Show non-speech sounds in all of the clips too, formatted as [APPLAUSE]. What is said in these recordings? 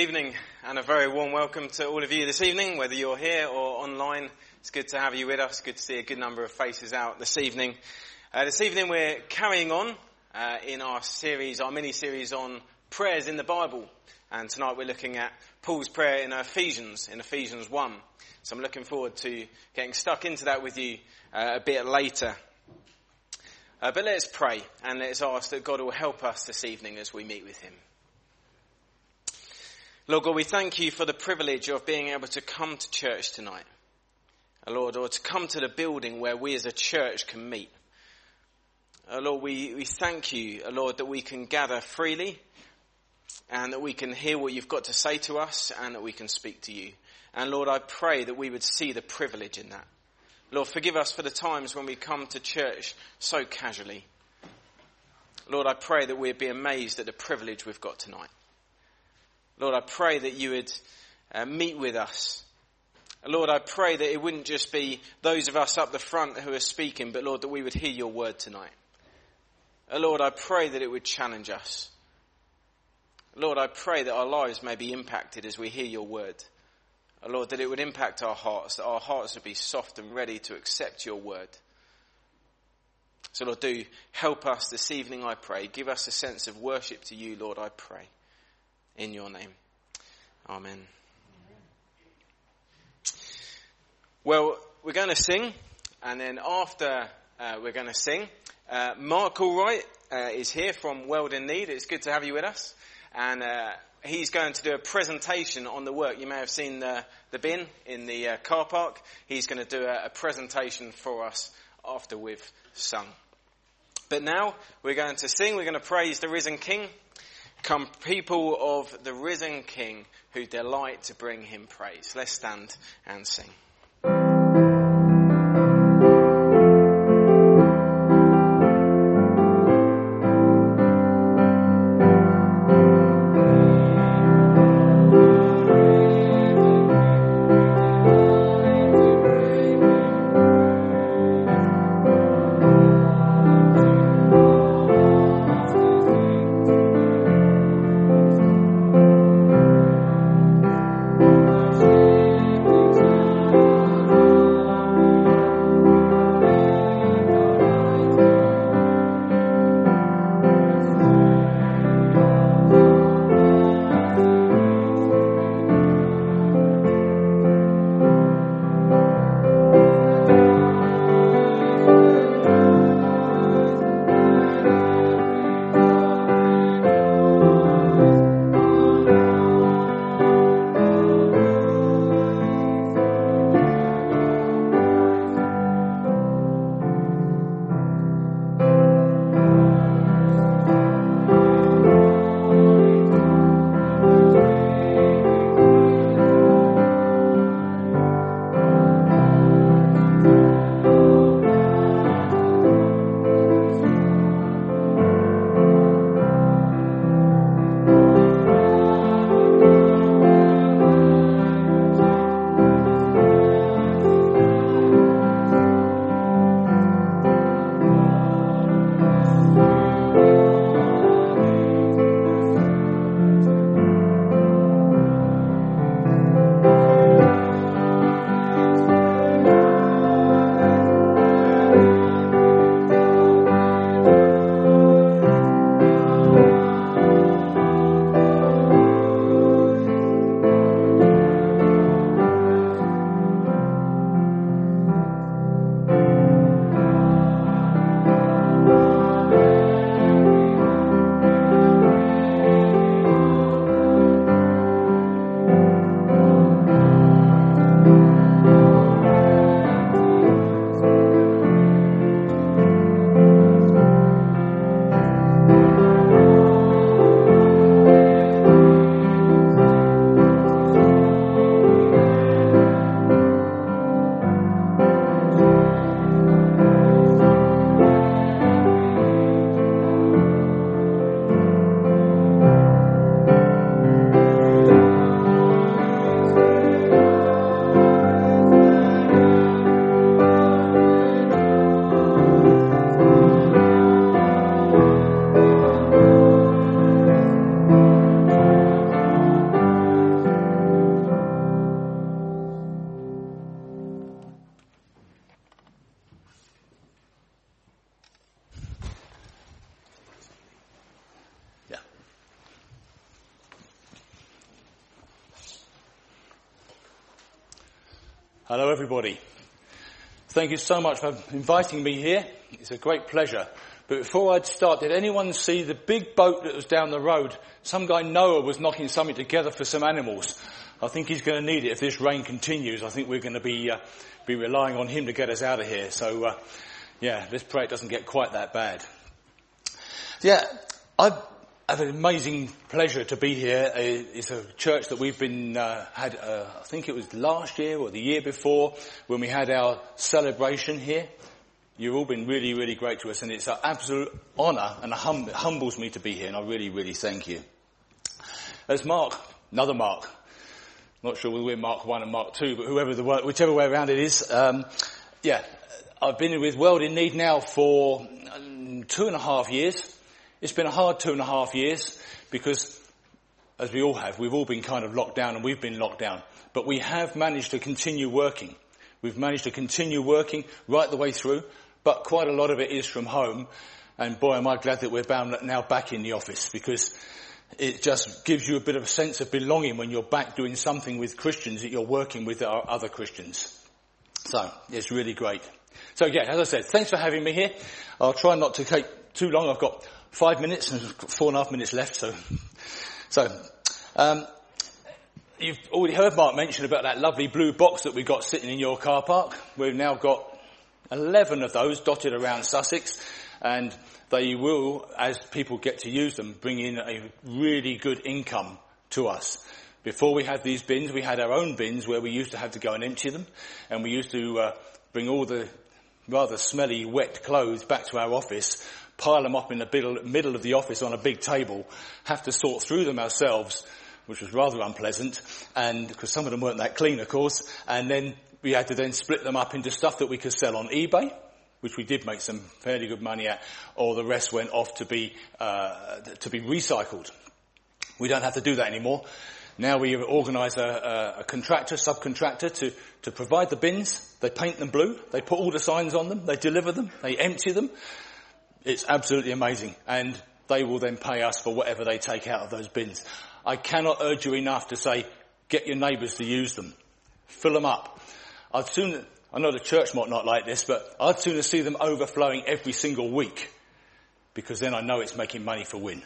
Evening and a very warm welcome to all of you this evening, whether you're here or online. It's good to have you with us. Good to see a good number of faces out this evening. Uh, this evening we're carrying on uh, in our series, our mini series on prayers in the Bible. And tonight we're looking at Paul's prayer in Ephesians, in Ephesians 1. So I'm looking forward to getting stuck into that with you uh, a bit later. Uh, but let's pray and let's ask that God will help us this evening as we meet with Him. Lord God, we thank you for the privilege of being able to come to church tonight. Lord, or to come to the building where we as a church can meet. Lord, we, we thank you, Lord, that we can gather freely and that we can hear what you've got to say to us and that we can speak to you. And Lord, I pray that we would see the privilege in that. Lord, forgive us for the times when we come to church so casually. Lord, I pray that we'd be amazed at the privilege we've got tonight. Lord, I pray that you would uh, meet with us. Lord, I pray that it wouldn't just be those of us up the front who are speaking, but Lord, that we would hear your word tonight. Lord, I pray that it would challenge us. Lord, I pray that our lives may be impacted as we hear your word. Lord, that it would impact our hearts, that our hearts would be soft and ready to accept your word. So Lord, do help us this evening, I pray. Give us a sense of worship to you, Lord, I pray in your name. Amen. Well, we're going to sing, and then after uh, we're going to sing, uh, Mark Allwright uh, is here from World in Need. It's good to have you with us. And uh, he's going to do a presentation on the work. You may have seen the, the bin in the uh, car park. He's going to do a, a presentation for us after we've sung. But now we're going to sing. We're going to praise the risen King. Come, people of the risen King who delight to bring him praise. Let's stand and sing. Everybody. Thank you so much for inviting me here. It's a great pleasure. But before I'd start, did anyone see the big boat that was down the road? Some guy Noah was knocking something together for some animals. I think he's going to need it if this rain continues. I think we're going to be uh, be relying on him to get us out of here. So, uh, yeah, let's pray it doesn't get quite that bad. Yeah, I've I have an amazing pleasure to be here. Uh, it's a church that we've been uh, had. Uh, I think it was last year or the year before when we had our celebration here. You've all been really, really great to us, and it's an absolute honour and hum- humbles me to be here. And I really, really thank you. As Mark, another Mark. Not sure whether we're Mark one and Mark two, but whoever the whichever way around it is. Um, yeah, I've been with World in Need now for um, two and a half years. It's been a hard two and a half years because, as we all have, we've all been kind of locked down and we've been locked down. But we have managed to continue working. We've managed to continue working right the way through, but quite a lot of it is from home. And boy, am I glad that we're now back in the office because it just gives you a bit of a sense of belonging when you're back doing something with Christians that you're working with that are other Christians. So, it's really great. So yeah, as I said, thanks for having me here. I'll try not to take too long. I've got five minutes and four and a half minutes left. So, [LAUGHS] so um, you've already heard Mark mention about that lovely blue box that we've got sitting in your car park. We've now got 11 of those dotted around Sussex and they will, as people get to use them, bring in a really good income to us. Before we had these bins, we had our own bins where we used to have to go and empty them and we used to uh, bring all the rather smelly, wet clothes back to our office pile them up in the middle, of the office on a big table, have to sort through them ourselves, which was rather unpleasant, and because some of them weren't that clean, of course, and then we had to then split them up into stuff that we could sell on eBay, which we did make some fairly good money at, or the rest went off to be uh, to be recycled. We don't have to do that anymore. Now we organise a, a, a, contractor, subcontractor to, to provide the bins. They paint them blue. They put all the signs on them. They deliver them. They empty them. It's absolutely amazing. And they will then pay us for whatever they take out of those bins. I cannot urge you enough to say, get your neighbours to use them. Fill them up. I'd sooner, I know the church might not like this, but I'd sooner see them overflowing every single week because then I know it's making money for Win.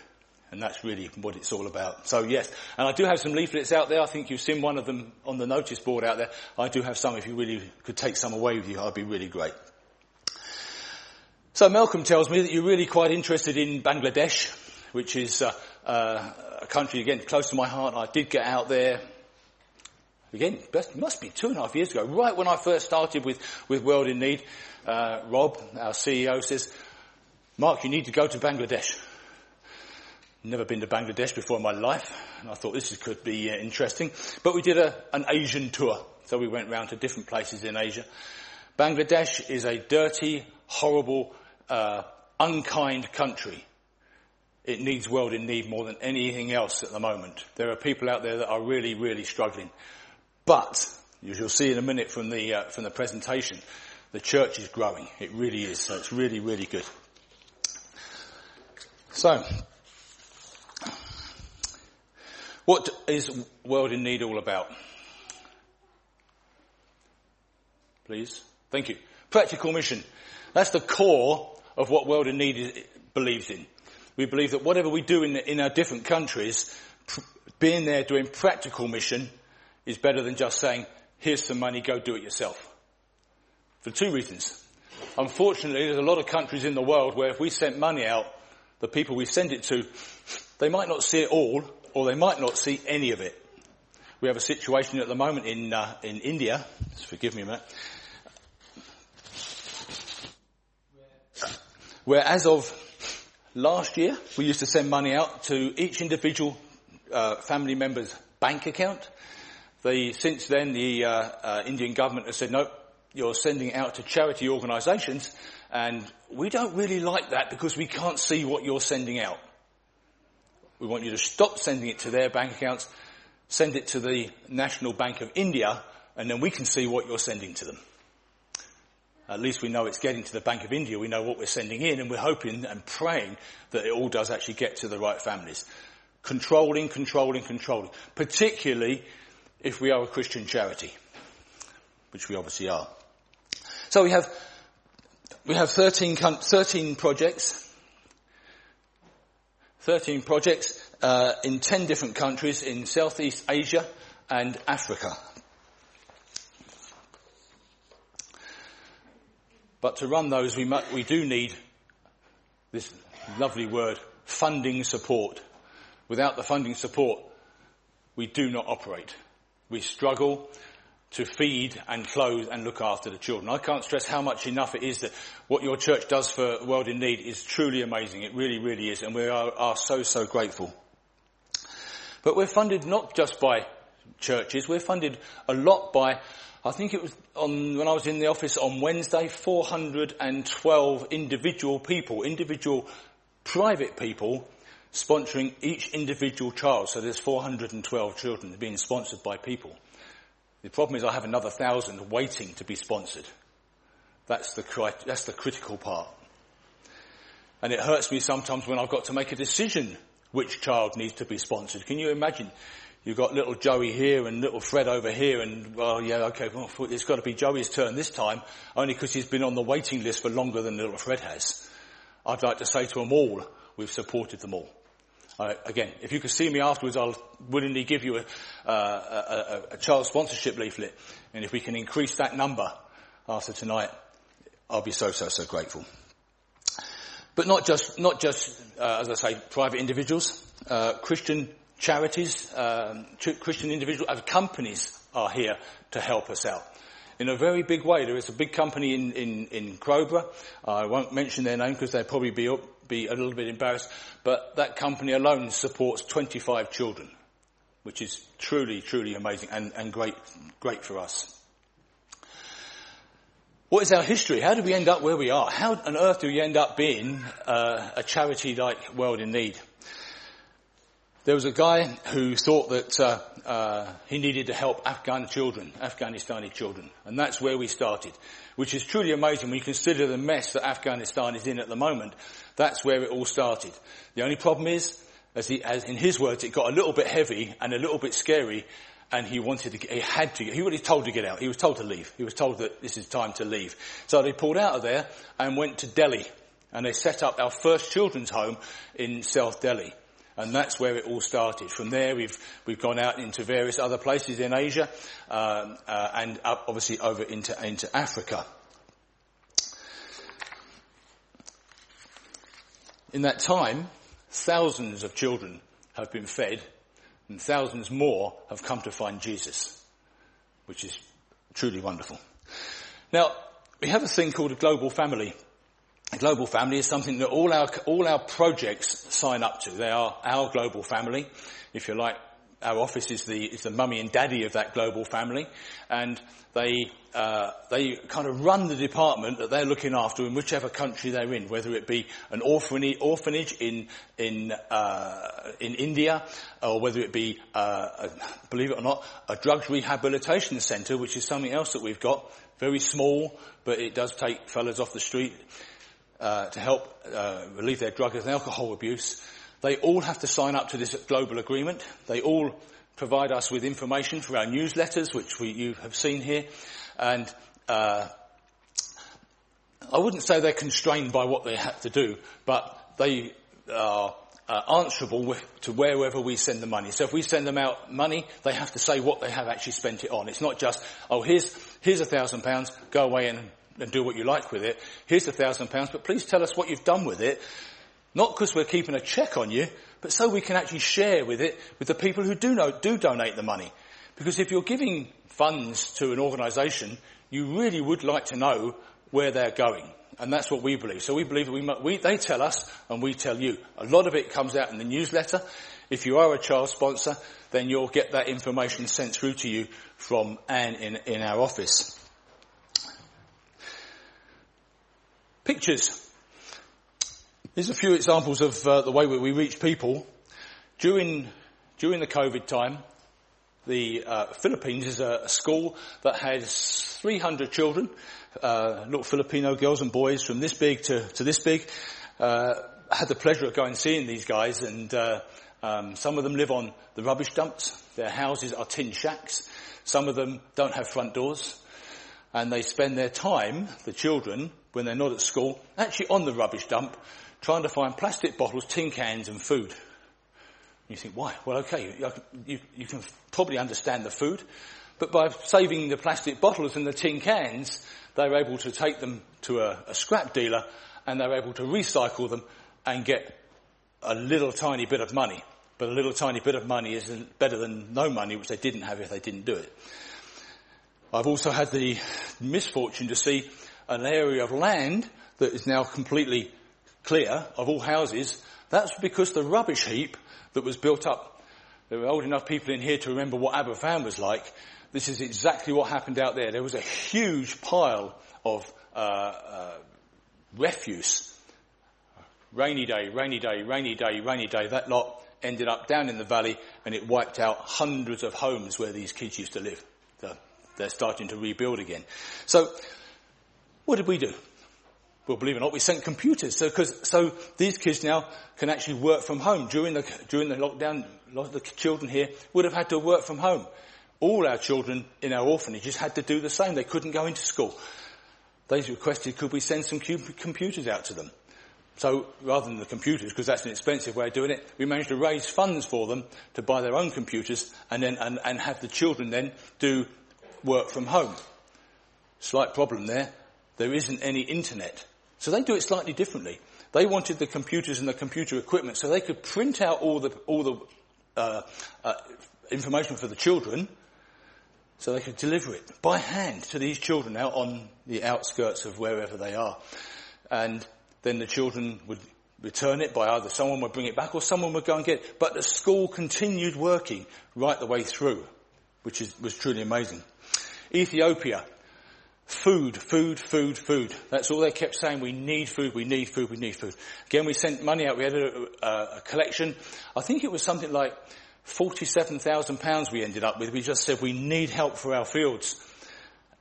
And that's really what it's all about. So yes, and I do have some leaflets out there. I think you've seen one of them on the notice board out there. I do have some. If you really could take some away with you, I'd be really great. So Malcolm tells me that you're really quite interested in Bangladesh, which is uh, uh, a country again close to my heart. I did get out there again. Must be two and a half years ago, right when I first started with with World in Need. Uh, Rob, our CEO, says, "Mark, you need to go to Bangladesh." Never been to Bangladesh before in my life, and I thought this could be uh, interesting. But we did a, an Asian tour, so we went round to different places in Asia. Bangladesh is a dirty, horrible uh, unkind country. It needs world in need more than anything else at the moment. There are people out there that are really, really struggling. But, as you'll see in a minute from the, uh, from the presentation, the church is growing. It really is. So it's really, really good. So, what is World in Need all about? Please. Thank you. Practical mission. That's the core of what World in Need is, believes in. We believe that whatever we do in, in our different countries, pr- being there doing practical mission is better than just saying, here's some money, go do it yourself. For two reasons. Unfortunately, there's a lot of countries in the world where if we sent money out, the people we send it to, they might not see it all, or they might not see any of it. We have a situation at the moment in uh, in India. Forgive me a minute. Where as of last year, we used to send money out to each individual uh, family member's bank account. The, since then, the uh, uh, Indian government has said, no, you're sending out to charity organisations, and we don't really like that because we can't see what you're sending out. We want you to stop sending it to their bank accounts, send it to the National Bank of India, and then we can see what you're sending to them. At least we know it's getting to the Bank of India. We know what we're sending in and we're hoping and praying that it all does actually get to the right families. Controlling, controlling, controlling. Particularly if we are a Christian charity. which we obviously are. So we have, we have 13, 13 projects, 13 projects uh, in 10 different countries in Southeast Asia and Africa. But to run those, we, mu- we do need this lovely word, funding support. Without the funding support, we do not operate. We struggle to feed and clothe and look after the children. I can't stress how much enough it is that what your church does for the world in need is truly amazing. It really, really is. And we are, are so, so grateful. But we're funded not just by churches, we're funded a lot by, I think it was on, when I was in the office on Wednesday, 412 individual people, individual private people sponsoring each individual child. So there's 412 children being sponsored by people. The problem is I have another thousand waiting to be sponsored. That's the, that's the critical part. And it hurts me sometimes when I've got to make a decision which child needs to be sponsored. Can you imagine? You've got little Joey here and little Fred over here and, well, yeah, okay, well, it's got to be Joey's turn this time, only because he's been on the waiting list for longer than little Fred has. I'd like to say to them all, we've supported them all. Uh, again, if you could see me afterwards, I'll willingly give you a, uh, a, a, child sponsorship leaflet. And if we can increase that number after tonight, I'll be so, so, so grateful. But not just, not just, uh, as I say, private individuals, uh, Christian charities, um, Christian individuals, uh, companies are here to help us out. In a very big way, there is a big company in, in, in Crowborough. I won't mention their name because they'll probably be up, be a little bit embarrassed, but that company alone supports 25 children, which is truly, truly amazing and, and great, great for us. What is our history? How did we end up where we are? How on earth do we end up being uh, a charity like World in Need? There was a guy who thought that uh, uh, he needed to help Afghan children, Afghanistani children, and that's where we started, which is truly amazing when you consider the mess that Afghanistan is in at the moment. That's where it all started. The only problem is, as, he, as in his words, it got a little bit heavy and a little bit scary, and he wanted to, get, he had to, he was told to get out. He was told to leave. He was told that this is time to leave. So they pulled out of there and went to Delhi, and they set up our first children's home in South Delhi. And that's where it all started. From there, we've we've gone out into various other places in Asia, um, uh, and up obviously over into into Africa. In that time, thousands of children have been fed, and thousands more have come to find Jesus, which is truly wonderful. Now, we have a thing called a global family global family is something that all our, all our projects sign up to. They are our global family. If you like, our office is the, is the mummy and daddy of that global family. And they, uh, they kind of run the department that they're looking after in whichever country they're in, whether it be an orphanage, orphanage in, in, uh, in India, or whether it be, uh, a, believe it or not, a drugs rehabilitation centre, which is something else that we've got. Very small, but it does take fellas off the street uh, to help uh, relieve their drug and alcohol abuse, they all have to sign up to this global agreement. They all provide us with information for our newsletters, which we, you have seen here. And uh, I wouldn't say they're constrained by what they have to do, but they are uh, answerable to wherever we send the money. So if we send them out money, they have to say what they have actually spent it on. It's not just, oh, here's, here's a thousand pounds, go away and and do what you like with it. Here's a thousand pounds, but please tell us what you've done with it. Not because we're keeping a check on you, but so we can actually share with it with the people who do know, do donate the money. Because if you're giving funds to an organisation, you really would like to know where they're going. And that's what we believe. So we believe that we, we, they tell us and we tell you. A lot of it comes out in the newsletter. If you are a child sponsor, then you'll get that information sent through to you from Anne in, in our office. Pictures. Here's a few examples of uh, the way we reach people. During, during the COVID time, the uh, Philippines is a, school that has 300 children, uh, little Filipino girls and boys from this big to, to this big. Uh, I had the pleasure of going and seeing these guys and uh, um, some of them live on the rubbish dumps. Their houses are tin shacks. Some of them don't have front doors. and they spend their time, the children, when they're not at school, actually on the rubbish dump, trying to find plastic bottles, tin cans and food. You think, why? Well, okay, you, you, can probably understand the food, but by saving the plastic bottles and the tin cans, they're able to take them to a, a scrap dealer and they're able to recycle them and get a little tiny bit of money. But a little tiny bit of money is better than no money, which they didn't have if they didn't do it. I've also had the misfortune to see an area of land that is now completely clear of all houses. That's because the rubbish heap that was built up, there were old enough people in here to remember what Aberfan was like. This is exactly what happened out there. There was a huge pile of uh, uh, refuse. Rainy day, rainy day, rainy day, rainy day. That lot ended up down in the valley and it wiped out hundreds of homes where these kids used to live they're starting to rebuild again. So, what did we do? Well, believe it or not, we sent computers. So, so these kids now can actually work from home. During the, during the lockdown, a lot of the children here would have had to work from home. All our children in our orphanages had to do the same. They couldn't go into school. They requested, could we send some computers out to them? So rather than the computers, because that's an expensive way of doing it, we managed to raise funds for them to buy their own computers and then, and, and have the children then do work from home. Slight problem there. There isn't any internet. So they do it slightly differently. They wanted the computers and the computer equipment so they could print out all the, all the uh, uh, information for the children so they could deliver it by hand to these children out on the outskirts of wherever they are. And then the children would return it by either someone would bring it back or someone would go and get it. But the school continued working right the way through, which is, was truly amazing. Ethiopia. Food, food, food, food. That's all they kept saying. We need food, we need food, we need food. Again, we sent money out. We had a, a, a collection. I think it was something like £47,000 we ended up with. We just said we need help for our fields,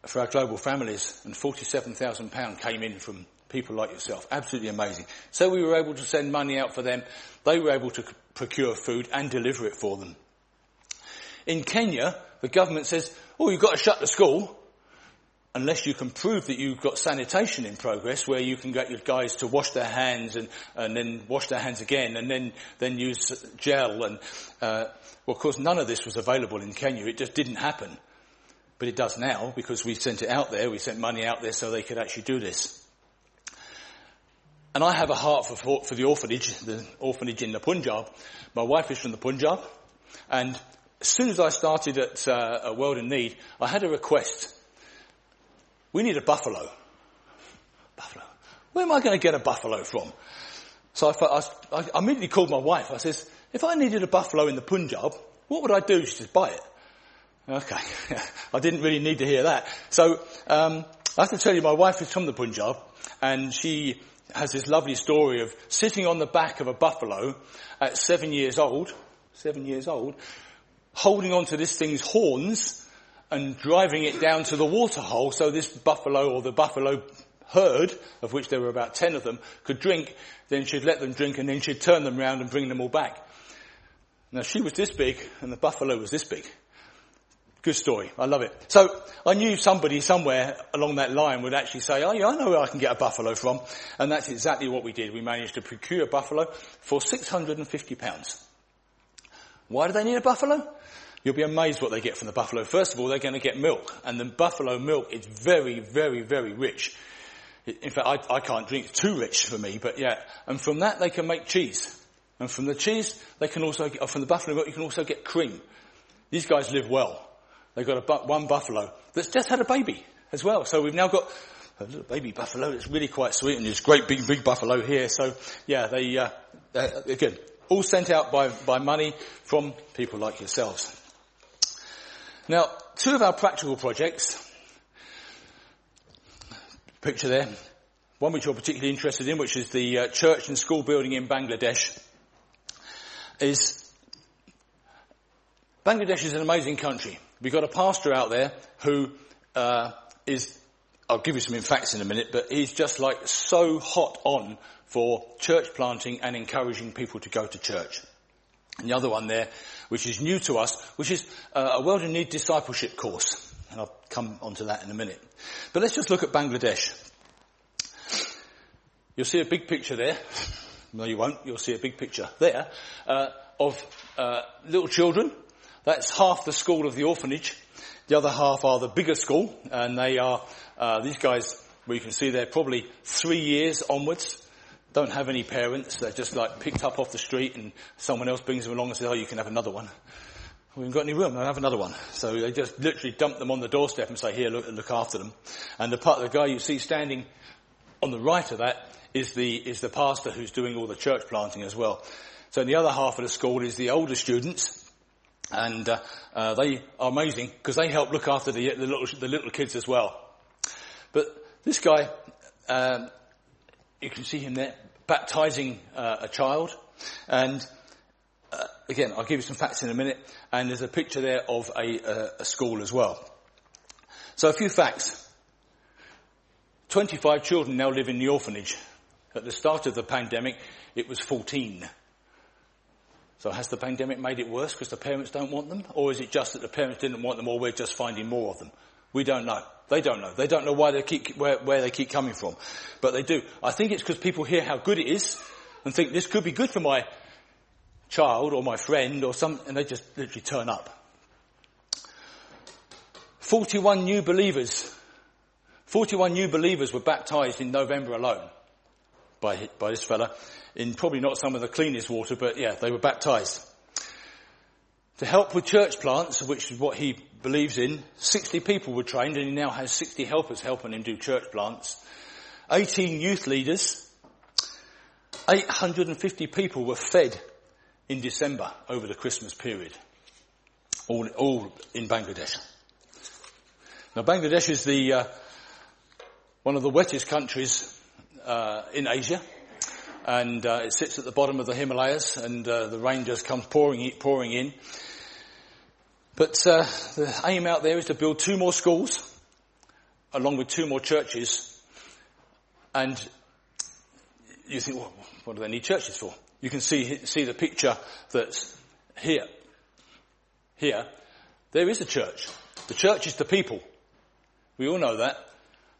for our global families. And £47,000 came in from people like yourself. Absolutely amazing. So we were able to send money out for them. They were able to procure food and deliver it for them. In Kenya, the government says, oh, you've got to shut the school unless you can prove that you've got sanitation in progress where you can get your guys to wash their hands and, and then wash their hands again and then, then use gel and, uh, well of course none of this was available in Kenya. It just didn't happen. But it does now because we sent it out there. We sent money out there so they could actually do this. And I have a heart for, for the orphanage, the orphanage in the Punjab. My wife is from the Punjab and as soon as I started at uh, World in Need, I had a request. We need a buffalo. Buffalo. Where am I going to get a buffalo from? So I, I, I immediately called my wife. I says, if I needed a buffalo in the Punjab, what would I do? She says, buy it. Okay. [LAUGHS] I didn't really need to hear that. So, um, I have to tell you, my wife is from the Punjab, and she has this lovely story of sitting on the back of a buffalo at seven years old, seven years old, holding onto this thing's horns and driving it down to the waterhole so this buffalo or the buffalo herd, of which there were about ten of them, could drink, then she'd let them drink and then she'd turn them round and bring them all back. Now she was this big and the buffalo was this big. Good story. I love it. So I knew somebody somewhere along that line would actually say, oh yeah, I know where I can get a buffalo from. And that's exactly what we did. We managed to procure a buffalo for £650. Why do they need a buffalo? You'll be amazed what they get from the buffalo. First of all, they're going to get milk, and the buffalo milk is very, very, very rich. In fact, I, I can't drink; it's too rich for me. But yeah, and from that they can make cheese, and from the cheese they can also, get, from the buffalo milk, you can also get cream. These guys live well. They've got a, one buffalo that's just had a baby as well. So we've now got a little baby buffalo that's really quite sweet, and this great big, big buffalo here. So yeah, they uh, good. All sent out by, by money from people like yourselves. Now, two of our practical projects, picture there, one which you're particularly interested in, which is the uh, church and school building in Bangladesh, is Bangladesh is an amazing country. We've got a pastor out there who uh, is, I'll give you some facts in a minute, but he's just like so hot on for church planting and encouraging people to go to church. And the other one there which is new to us, which is uh, a World in Need discipleship course. And I'll come onto that in a minute. But let's just look at Bangladesh. You'll see a big picture there. No, you won't. You'll see a big picture there uh, of uh, little children. That's half the school of the orphanage. The other half are the bigger school, and they are uh, these guys. We can see they're probably three years onwards. Don't have any parents. They're just like picked up off the street, and someone else brings them along and says, "Oh, you can have another one." We haven't got any room. I'll have another one. So they just literally dump them on the doorstep and say, "Here, look, look after them." And the part, the guy you see standing on the right of that is the, is the pastor who's doing all the church planting as well. So the other half of the school is the older students, and uh, uh, they are amazing because they help look after the, the, little, the little kids as well. But this guy, um, you can see him there baptizing uh, a child, and uh, again, I'll give you some facts in a minute. And there's a picture there of a, uh, a school as well. So a few facts. 25 children now live in the orphanage. At the start of the pandemic, it was 14. So has the pandemic made it worse because the parents don't want them? Or is it just that the parents didn't want them or we're just finding more of them? We don't know. They don't know. They don't know why they keep, where, where they keep coming from. But they do. I think it's because people hear how good it is and think this could be good for my child or my friend or some, and they just literally turn up. 41 new believers. 41 new believers were baptized in November alone by, by this fella in probably not some of the cleanest water, but yeah, they were baptized. To help with church plants, which is what he believes in, 60 people were trained and he now has 60 helpers helping him do church plants. 18 youth leaders, 850 people were fed in December over the Christmas period. All, all in Bangladesh. Now Bangladesh is the, uh, one of the wettest countries uh, in Asia, and uh, it sits at the bottom of the Himalayas, and uh, the rain just comes pouring pouring in. But uh, the aim out there is to build two more schools, along with two more churches. And you think, well, what do they need churches for? You can see see the picture that's here. Here, there is a church. The church is the people. We all know that.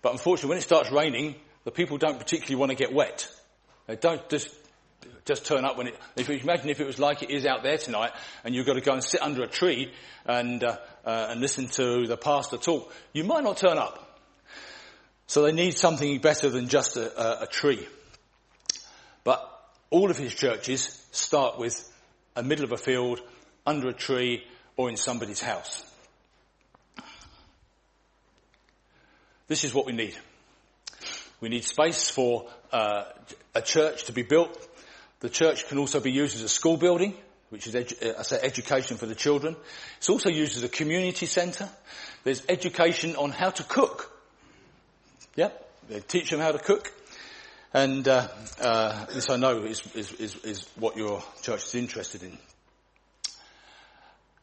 But unfortunately, when it starts raining, the people don't particularly want to get wet. They don't just just turn up when it. If you imagine if it was like it is out there tonight, and you've got to go and sit under a tree and uh, uh, and listen to the pastor talk, you might not turn up. So they need something better than just a, a, a tree. But all of his churches start with a middle of a field, under a tree, or in somebody's house. This is what we need. We need space for uh, a church to be built. The church can also be used as a school building, which is edu- uh, say education for the children. It's also used as a community centre. There's education on how to cook. Yep, they teach them how to cook. And uh, uh, this I know is, is, is, is what your church is interested in.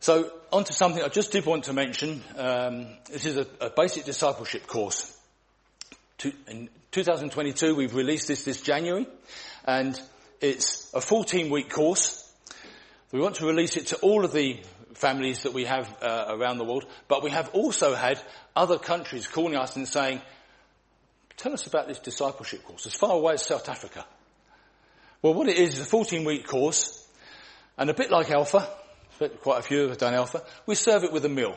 So, on to something I just did want to mention. Um, this is a, a basic discipleship course. To, in 2022, we've released this this January, and it's a 14-week course. We want to release it to all of the families that we have uh, around the world, but we have also had other countries calling us and saying, tell us about this discipleship course, as far away as South Africa. Well, what it is is a 14-week course, and a bit like Alpha, quite a few have done Alpha, we serve it with a meal.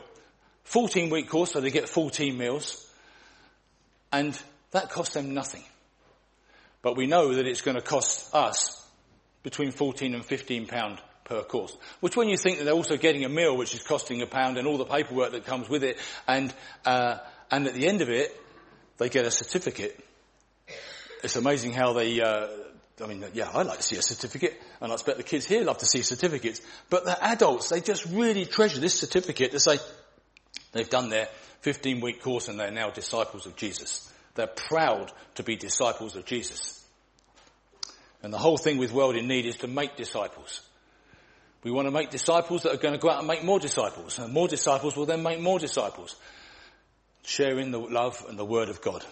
14-week course, so they get 14 meals, and that costs them nothing. But we know that it's going to cost us between 14 and 15 pound per course. Which when you think that they're also getting a meal which is costing a pound and all the paperwork that comes with it and, uh, and at the end of it, they get a certificate. It's amazing how they, uh, I mean, yeah, I like to see a certificate, and I expect the kids here love to see certificates. But the adults, they just really treasure this certificate to say they've done their 15 week course and they're now disciples of Jesus. They're proud to be disciples of Jesus. And the whole thing with World in Need is to make disciples. We want to make disciples that are going to go out and make more disciples. And more disciples will then make more disciples. Sharing the love and the word of God.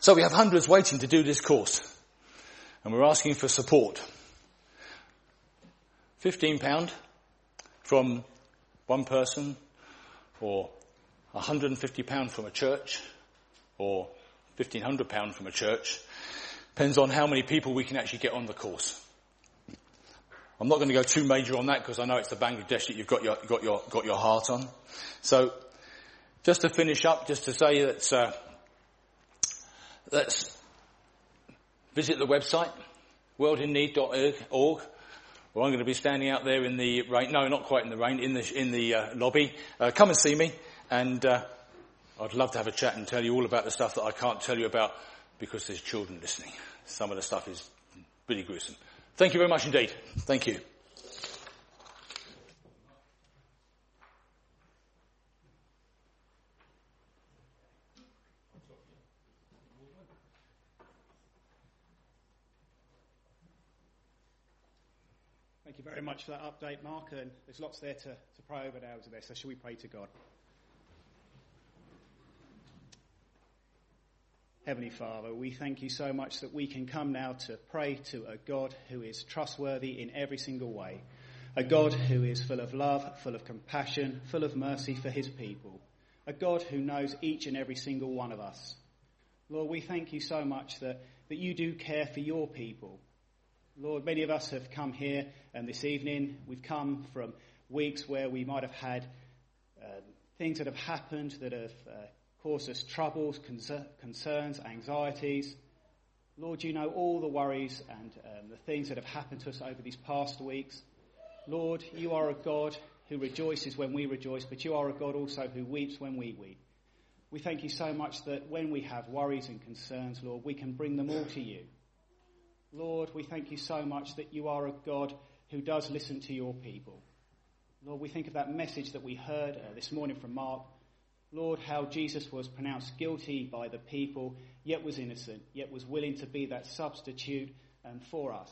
So we have hundreds waiting to do this course. And we're asking for support. £15 from one person or £150 from a church or £1,500 from a church. Depends on how many people we can actually get on the course. I'm not going to go too major on that because I know it's the Bangladesh that you've got your, got your, got your heart on. So, just to finish up, just to say that, uh, let's visit the website, worldinneed.org. Well, I'm going to be standing out there in the rain. No, not quite in the rain, in the, in the uh, lobby. Uh, come and see me and, uh, I'd love to have a chat and tell you all about the stuff that I can't tell you about because there's children listening. Some of the stuff is really gruesome. Thank you very much indeed. Thank you. Thank you very much for that update, Mark. And there's lots there to, to pray over now, isn't there? So, shall we pray to God? Heavenly Father, we thank you so much that we can come now to pray to a God who is trustworthy in every single way. A God who is full of love, full of compassion, full of mercy for his people. A God who knows each and every single one of us. Lord, we thank you so much that, that you do care for your people. Lord, many of us have come here and this evening we've come from weeks where we might have had uh, things that have happened that have uh, cause us troubles, concerns, anxieties. Lord, you know all the worries and um, the things that have happened to us over these past weeks. Lord, you are a God who rejoices when we rejoice, but you are a God also who weeps when we weep. We thank you so much that when we have worries and concerns, Lord, we can bring them all to you. Lord, we thank you so much that you are a God who does listen to your people. Lord, we think of that message that we heard uh, this morning from Mark Lord, how Jesus was pronounced guilty by the people, yet was innocent, yet was willing to be that substitute um, for us.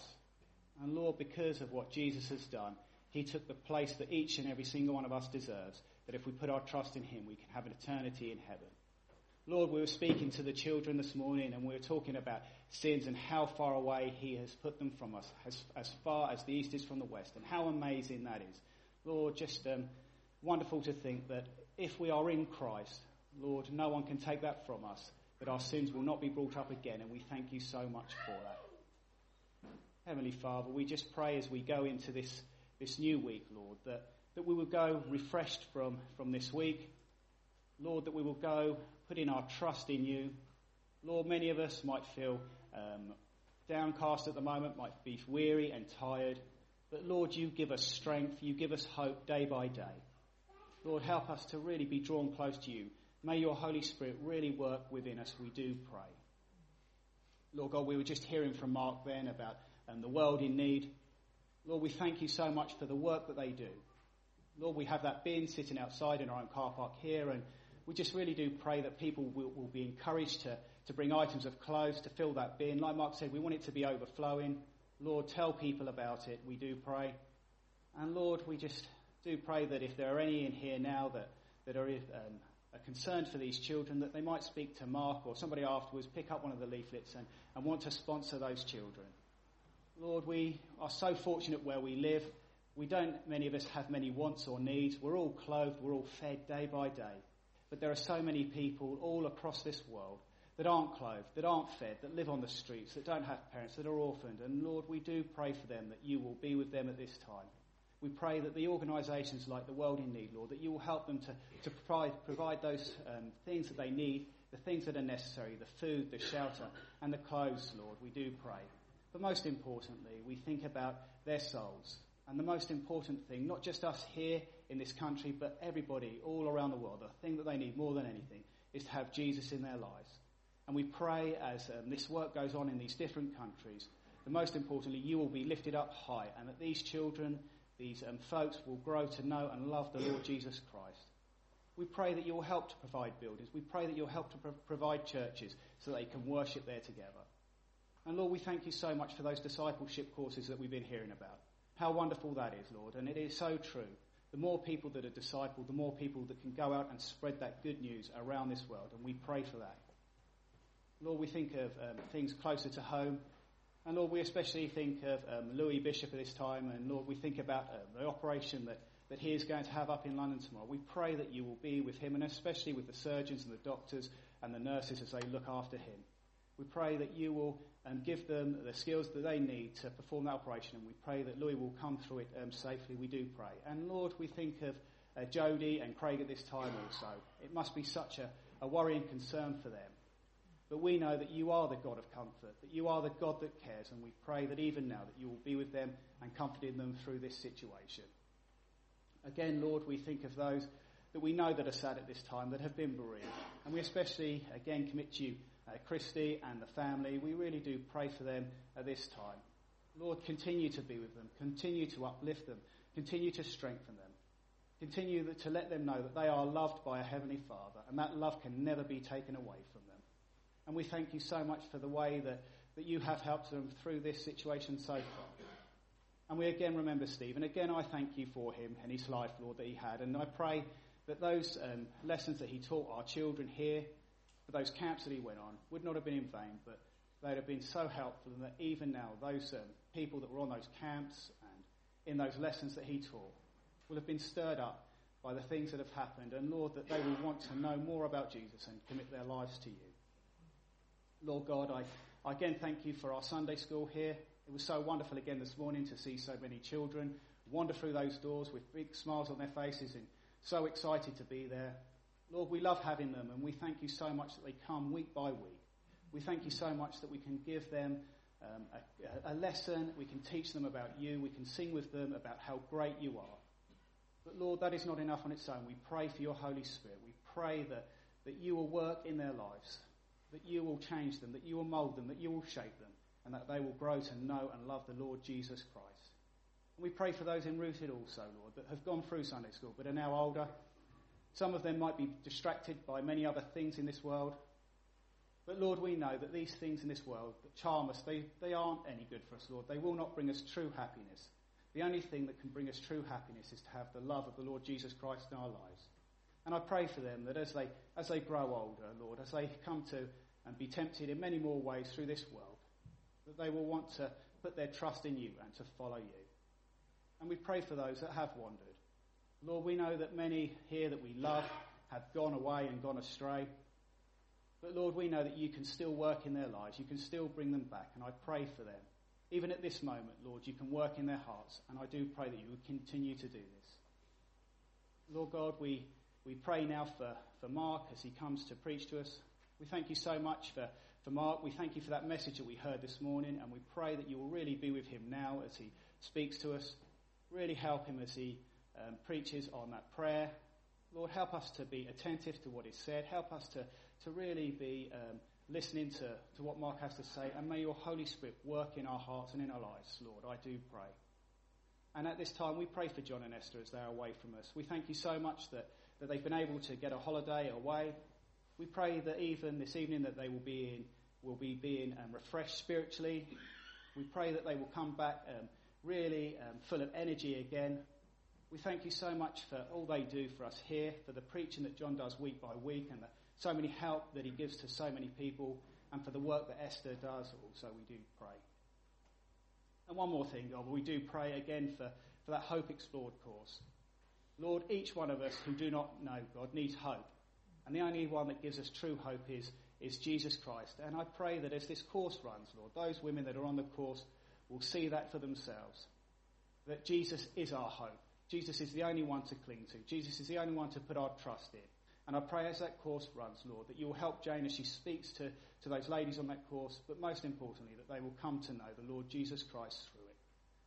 And Lord, because of what Jesus has done, he took the place that each and every single one of us deserves, that if we put our trust in him, we can have an eternity in heaven. Lord, we were speaking to the children this morning and we were talking about sins and how far away he has put them from us, as, as far as the east is from the west, and how amazing that is. Lord, just um, wonderful to think that if we are in Christ, Lord, no one can take that from us, that our sins will not be brought up again, and we thank you so much for that. Heavenly Father, we just pray as we go into this, this new week, Lord, that, that we will go refreshed from, from this week. Lord, that we will go putting our trust in you. Lord, many of us might feel um, downcast at the moment, might be weary and tired. But Lord, you give us strength, you give us hope day by day. Lord, help us to really be drawn close to you. May your Holy Spirit really work within us, we do pray. Lord God, we were just hearing from Mark then about um, the world in need. Lord, we thank you so much for the work that they do. Lord, we have that bin sitting outside in our own car park here, and we just really do pray that people will, will be encouraged to, to bring items of clothes to fill that bin. Like Mark said, we want it to be overflowing. Lord, tell people about it. We do pray. And Lord, we just do pray that if there are any in here now that, that are, um, are concerned for these children, that they might speak to Mark or somebody afterwards, pick up one of the leaflets and, and want to sponsor those children. Lord, we are so fortunate where we live. We don't, many of us, have many wants or needs. We're all clothed, we're all fed day by day. But there are so many people all across this world that aren't clothed, that aren't fed, that live on the streets, that don't have parents, that are orphaned. And Lord, we do pray for them that you will be with them at this time. We pray that the organisations like the World in Need, Lord, that you will help them to, to provide, provide those um, things that they need, the things that are necessary, the food, the shelter, and the clothes, Lord. We do pray. But most importantly, we think about their souls. And the most important thing, not just us here in this country, but everybody all around the world, the thing that they need more than anything is to have Jesus in their lives. And we pray as um, this work goes on in these different countries, the most importantly, you will be lifted up high and that these children these um, folks will grow to know and love the Lord Jesus Christ. We pray that you'll help to provide buildings. We pray that you'll help to pro- provide churches so they can worship there together. And Lord, we thank you so much for those discipleship courses that we've been hearing about. How wonderful that is, Lord. And it is so true. The more people that are discipled, the more people that can go out and spread that good news around this world. And we pray for that. Lord, we think of um, things closer to home. And Lord, we especially think of um, Louis Bishop at this time, and Lord, we think about uh, the operation that that he is going to have up in London tomorrow. We pray that you will be with him and especially with the surgeons and the doctors and the nurses as they look after him. We pray that you will um, give them the skills that they need to perform that operation and we pray that Louis will come through it um, safely. We do pray. And Lord, we think of uh, Jody and Craig at this time also. It must be such a, a worrying concern for them. But we know that you are the God of comfort, that you are the God that cares, and we pray that even now that you will be with them and comforting them through this situation. Again, Lord, we think of those that we know that are sad at this time, that have been bereaved. And we especially, again, commit to you uh, Christy and the family. We really do pray for them at this time. Lord, continue to be with them, continue to uplift them, continue to strengthen them, continue to let them know that they are loved by a Heavenly Father, and that love can never be taken away from them. And we thank you so much for the way that, that you have helped them through this situation so far. And we again remember Steve. And again, I thank you for him and his life, Lord, that he had. And I pray that those um, lessons that he taught our children here, for those camps that he went on, would not have been in vain, but they'd have been so helpful. And that even now, those um, people that were on those camps and in those lessons that he taught will have been stirred up by the things that have happened. And Lord, that they will want to know more about Jesus and commit their lives to you. Lord God, I, I again thank you for our Sunday school here. It was so wonderful again this morning to see so many children wander through those doors with big smiles on their faces and so excited to be there. Lord, we love having them and we thank you so much that they come week by week. We thank you so much that we can give them um, a, a lesson, we can teach them about you, we can sing with them about how great you are. But Lord, that is not enough on its own. We pray for your Holy Spirit. We pray that, that you will work in their lives, that you will change them, that you will mould them, that you will shape them and that they will grow to know and love the Lord Jesus Christ. And we pray for those in Rooted also, Lord, that have gone through Sunday school but are now older. Some of them might be distracted by many other things in this world. But Lord, we know that these things in this world that charm us, they, they aren't any good for us, Lord. They will not bring us true happiness. The only thing that can bring us true happiness is to have the love of the Lord Jesus Christ in our lives. And I pray for them that as they, as they grow older, Lord, as they come to and be tempted in many more ways through this world, that they will want to put their trust in you and to follow you. And we pray for those that have wandered. Lord, we know that many here that we love have gone away and gone astray. But Lord, we know that you can still work in their lives. You can still bring them back. And I pray for them. Even at this moment, Lord, you can work in their hearts. And I do pray that you would continue to do this. Lord God, we, we pray now for, for Mark as he comes to preach to us. We thank you so much for for Mark. We thank you for that message that we heard this morning, and we pray that you will really be with him now as he speaks to us. Really help him as he um, preaches on that prayer. Lord, help us to be attentive to what is said. Help us to, to really be um, listening to, to what Mark has to say. And may your Holy Spirit work in our hearts and in our lives, Lord. I do pray. And at this time, we pray for John and Esther as they're away from us. We thank you so much that, that they've been able to get a holiday away. We pray that even this evening that they will be in will be being um, refreshed spiritually. We pray that they will come back um, really um, full of energy again. We thank you so much for all they do for us here, for the preaching that John does week by week, and the, so many help that he gives to so many people, and for the work that Esther does also, we do pray. And one more thing, God, we do pray again for, for that Hope Explored course. Lord, each one of us who do not know God needs hope. And the only one that gives us true hope is is Jesus Christ. And I pray that as this course runs, Lord, those women that are on the course will see that for themselves. That Jesus is our hope. Jesus is the only one to cling to. Jesus is the only one to put our trust in. And I pray as that course runs, Lord, that you will help Jane as she speaks to, to those ladies on that course, but most importantly, that they will come to know the Lord Jesus Christ through it.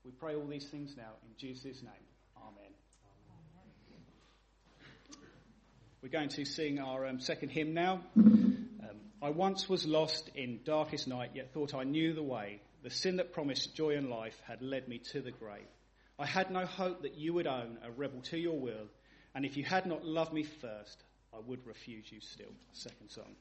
We pray all these things now in Jesus' name. Amen. We're going to sing our um, second hymn now. I once was lost in darkest night, yet thought I knew the way. The sin that promised joy and life had led me to the grave. I had no hope that you would own a rebel to your will, and if you had not loved me first, I would refuse you still. Second song.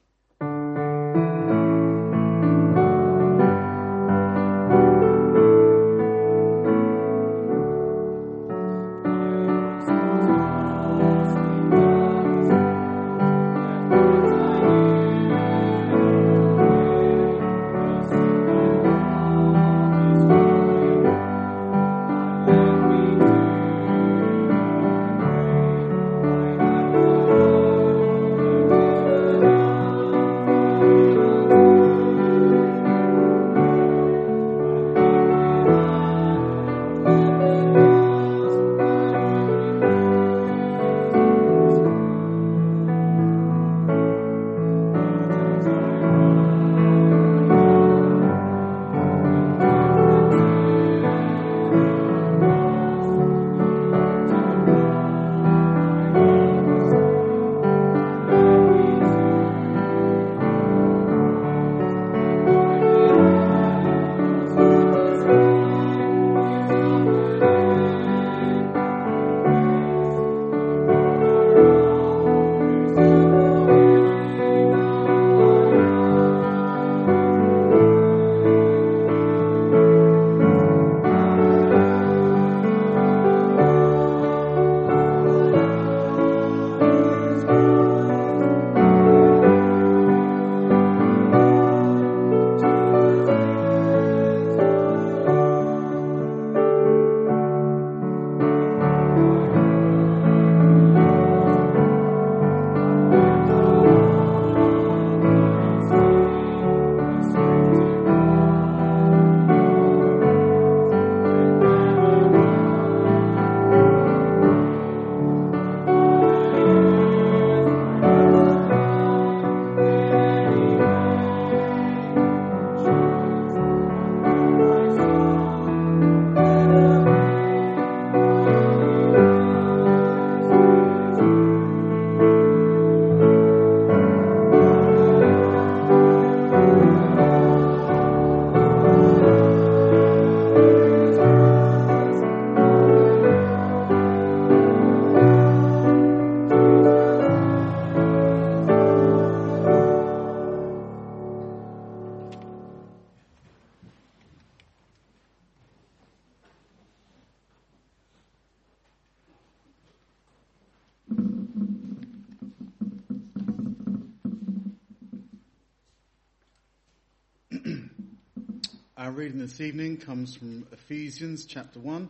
Evening comes from Ephesians chapter 1.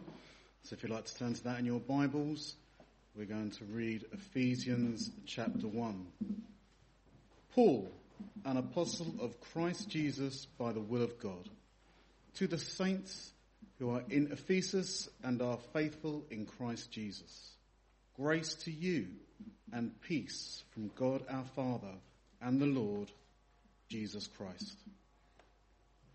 So if you'd like to turn to that in your Bibles, we're going to read Ephesians chapter 1. Paul, an apostle of Christ Jesus by the will of God, to the saints who are in Ephesus and are faithful in Christ Jesus. Grace to you and peace from God our Father and the Lord Jesus Christ.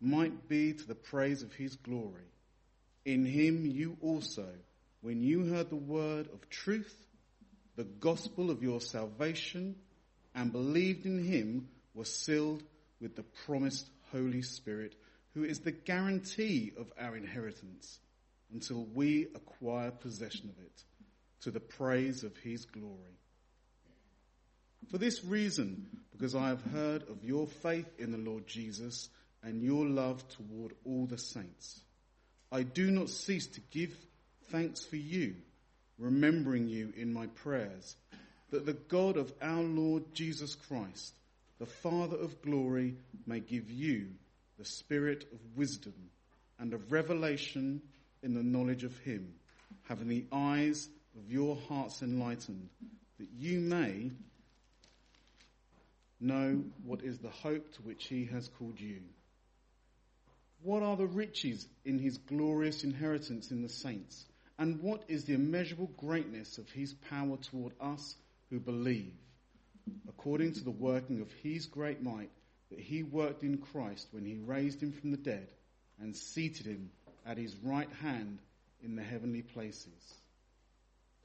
might be to the praise of his glory. In him you also, when you heard the word of truth, the gospel of your salvation, and believed in him, were sealed with the promised Holy Spirit, who is the guarantee of our inheritance until we acquire possession of it, to the praise of his glory. For this reason, because I have heard of your faith in the Lord Jesus, and your love toward all the saints. I do not cease to give thanks for you, remembering you in my prayers, that the God of our Lord Jesus Christ, the Father of glory, may give you the spirit of wisdom and of revelation in the knowledge of him, having the eyes of your hearts enlightened, that you may know what is the hope to which he has called you what are the riches in his glorious inheritance in the saints? And what is the immeasurable greatness of his power toward us who believe? According to the working of his great might that he worked in Christ when he raised him from the dead and seated him at his right hand in the heavenly places.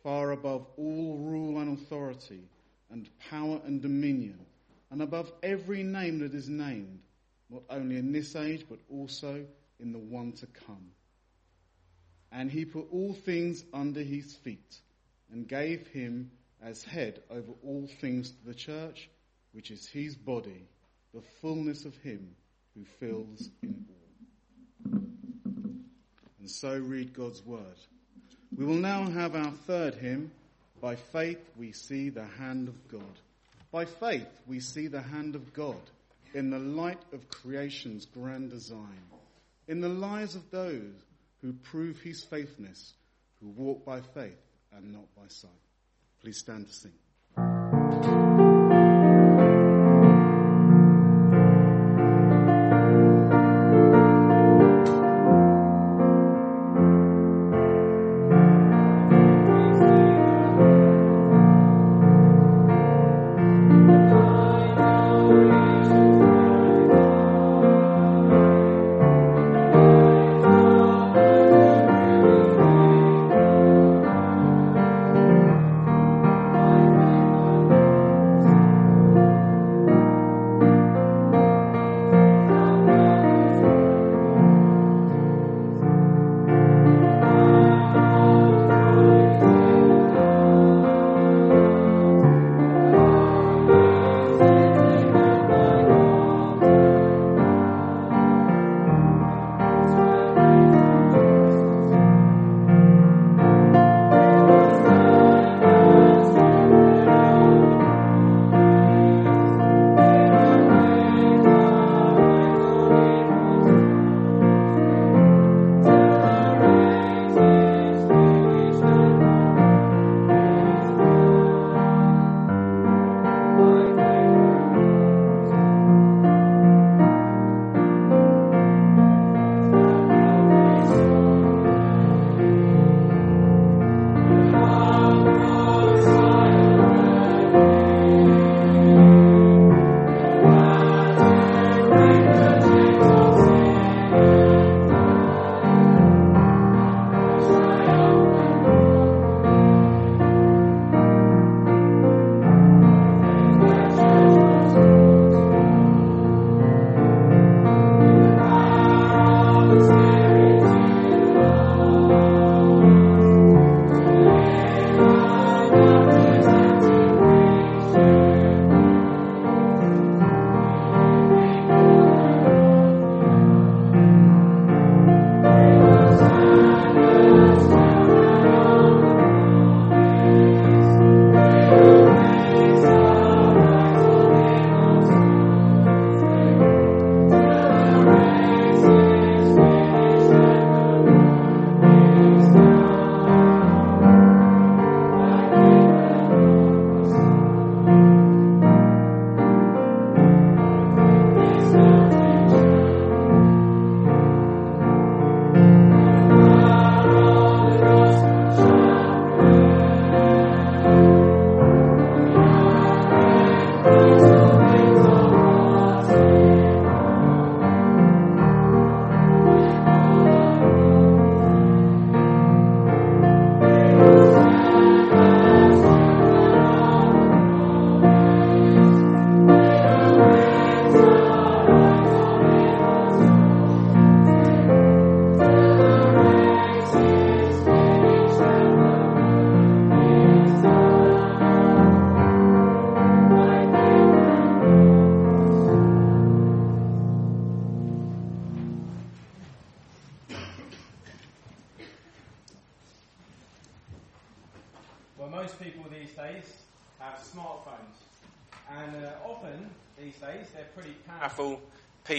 Far above all rule and authority and power and dominion and above every name that is named not only in this age, but also in the one to come. And he put all things under his feet and gave him as head over all things to the church, which is his body, the fullness of him who fills in all. And so read God's word. We will now have our third hymn. By faith we see the hand of God. By faith we see the hand of God in the light of creation's grand design, in the lives of those who prove his faithfulness, who walk by faith and not by sight. Please stand to sing.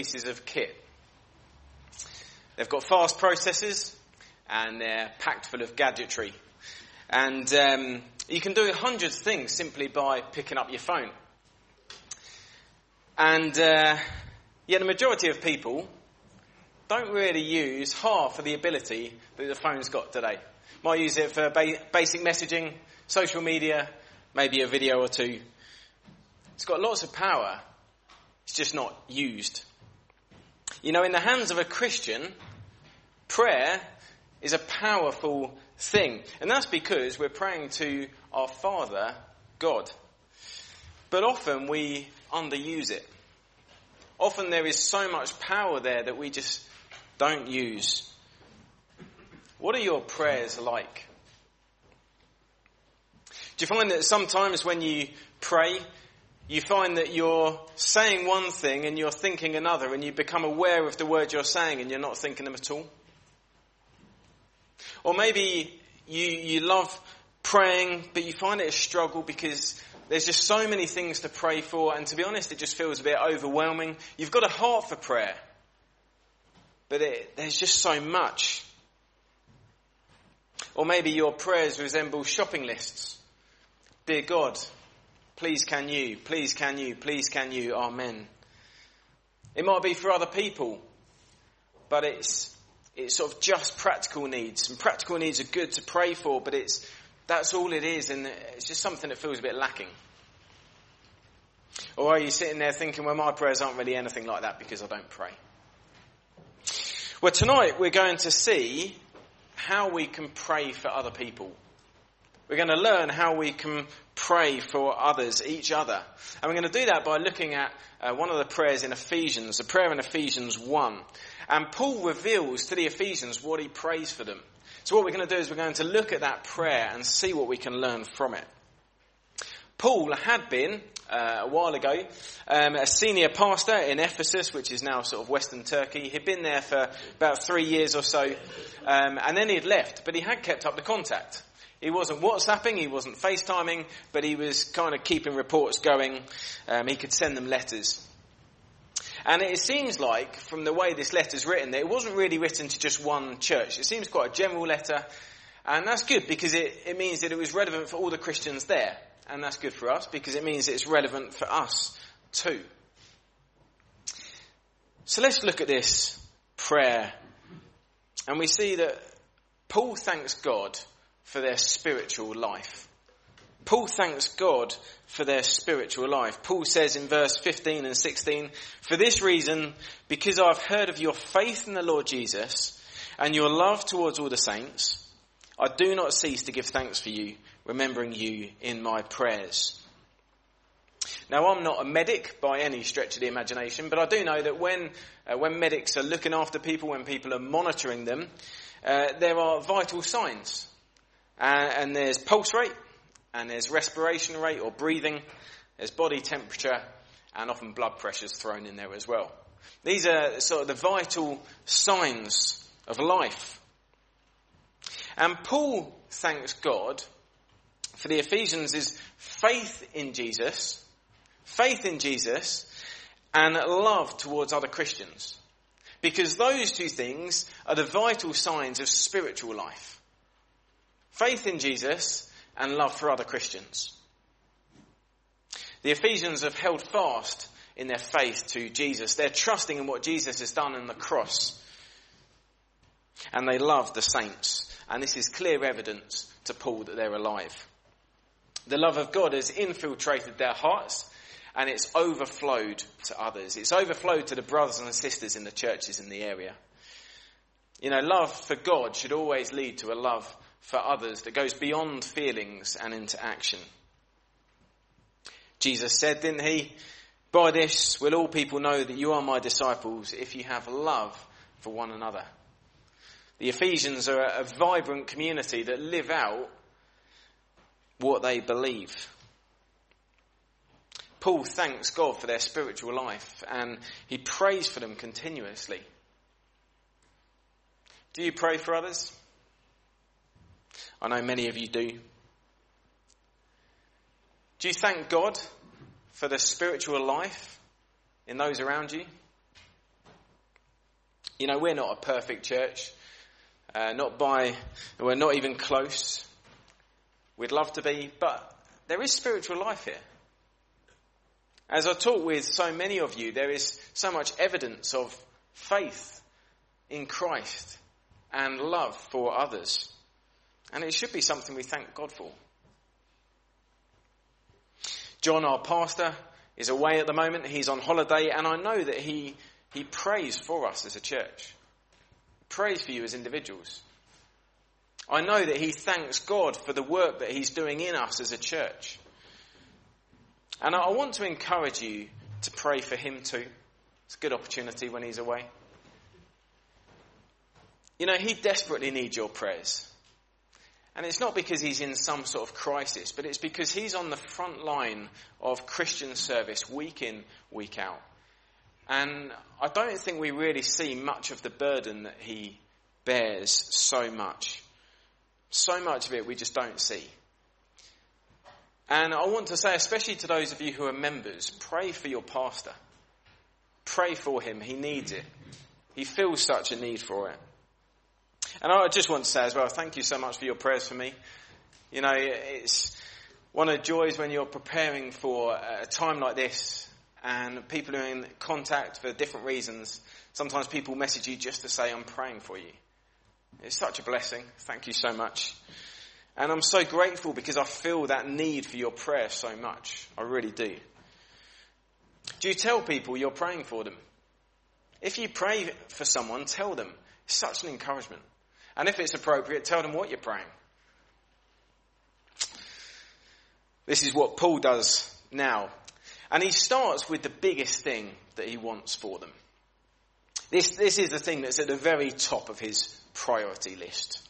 Pieces of kit. They've got fast processors and they're packed full of gadgetry. And um, you can do hundreds of things simply by picking up your phone. And uh, yet the majority of people don't really use half of the ability that the phone's got today. Might use it for ba- basic messaging, social media, maybe a video or two. It's got lots of power. It's just not used. You know, in the hands of a Christian, prayer is a powerful thing. And that's because we're praying to our Father, God. But often we underuse it. Often there is so much power there that we just don't use. What are your prayers like? Do you find that sometimes when you pray, you find that you're saying one thing and you're thinking another and you become aware of the words you're saying and you're not thinking them at all? Or maybe you, you love praying, but you find it a struggle because there's just so many things to pray for, and to be honest, it just feels a bit overwhelming. You've got a heart for prayer, but it, there's just so much. Or maybe your prayers resemble shopping lists. Dear God, please can you, please can you, please can you, Amen. It might be for other people, but it's, it's sort of just practical needs. And practical needs are good to pray for, but it's, that's all it is, and it's just something that feels a bit lacking. Or are you sitting there thinking, well, my prayers aren't really anything like that because I don't pray? Well, tonight we're going to see how we can pray for other people. We're going to learn how we can pray for others, each other. And we're going to do that by looking at uh, one of the prayers in Ephesians, a prayer in Ephesians 1. And Paul reveals to the Ephesians what he prays for them. So what we're going to do is we're going to look at that prayer and see what we can learn from it. Paul had been, uh, a while ago, um, a senior pastor in Ephesus, which is now sort of Western Turkey. He'd been there for about three years or so, um, and then he'd left, but he had kept up the contact. He wasn't WhatsApping, he wasn't FaceTiming, but he was kind of keeping reports going. Um, he could send them letters. And it seems like, from the way this letter's written, that it wasn't really written to just one church. It seems quite a general letter, and that's good because it, it means that it was relevant for all the Christians there. And that's good for us because it means it's relevant for us too. So let's look at this prayer. And we see that Paul thanks God for their spiritual life. Paul thanks God for their spiritual life. Paul says in verse 15 and 16, For this reason, because I've heard of your faith in the Lord Jesus and your love towards all the saints, I do not cease to give thanks for you, remembering you in my prayers. Now, I'm not a medic by any stretch of the imagination, but I do know that when, uh, when medics are looking after people, when people are monitoring them, uh, there are vital signs. Uh, and there's pulse rate, and there's respiration rate or breathing, there's body temperature, and often blood pressures thrown in there as well. These are sort of the vital signs of life. And Paul thanks God for the Ephesians is faith in Jesus, faith in Jesus, and love towards other Christians. Because those two things are the vital signs of spiritual life. Faith in Jesus and love for other Christians. The Ephesians have held fast in their faith to Jesus. They're trusting in what Jesus has done on the cross. And they love the saints. And this is clear evidence to Paul that they're alive. The love of God has infiltrated their hearts and it's overflowed to others. It's overflowed to the brothers and sisters in the churches in the area. You know, love for God should always lead to a love for others that goes beyond feelings and into action. Jesus said, didn't he? By this will all people know that you are my disciples if you have love for one another. The Ephesians are a vibrant community that live out what they believe. Paul thanks God for their spiritual life and he prays for them continuously. Do you pray for others? I know many of you do. Do you thank God for the spiritual life in those around you? You know, we're not a perfect church. Uh, not by, we're not even close. We'd love to be, but there is spiritual life here. As I talk with so many of you, there is so much evidence of faith in Christ and love for others. And it should be something we thank God for. John, our pastor, is away at the moment. He's on holiday, and I know that he, he prays for us as a church. Prays for you as individuals. I know that he thanks God for the work that he's doing in us as a church. And I want to encourage you to pray for him too. It's a good opportunity when he's away. You know, he desperately needs your prayers. And it's not because he's in some sort of crisis, but it's because he's on the front line of Christian service week in, week out. And I don't think we really see much of the burden that he bears so much. So much of it we just don't see. And I want to say, especially to those of you who are members, pray for your pastor. Pray for him. He needs it. He feels such a need for it. And I just want to say as well, thank you so much for your prayers for me. You know, it's one of the joys when you're preparing for a time like this and people are in contact for different reasons. Sometimes people message you just to say, I'm praying for you. It's such a blessing. Thank you so much. And I'm so grateful because I feel that need for your prayer so much. I really do. Do you tell people you're praying for them? If you pray for someone, tell them. It's such an encouragement. And if it's appropriate, tell them what you're praying. This is what Paul does now. And he starts with the biggest thing that he wants for them. This, this is the thing that's at the very top of his priority list.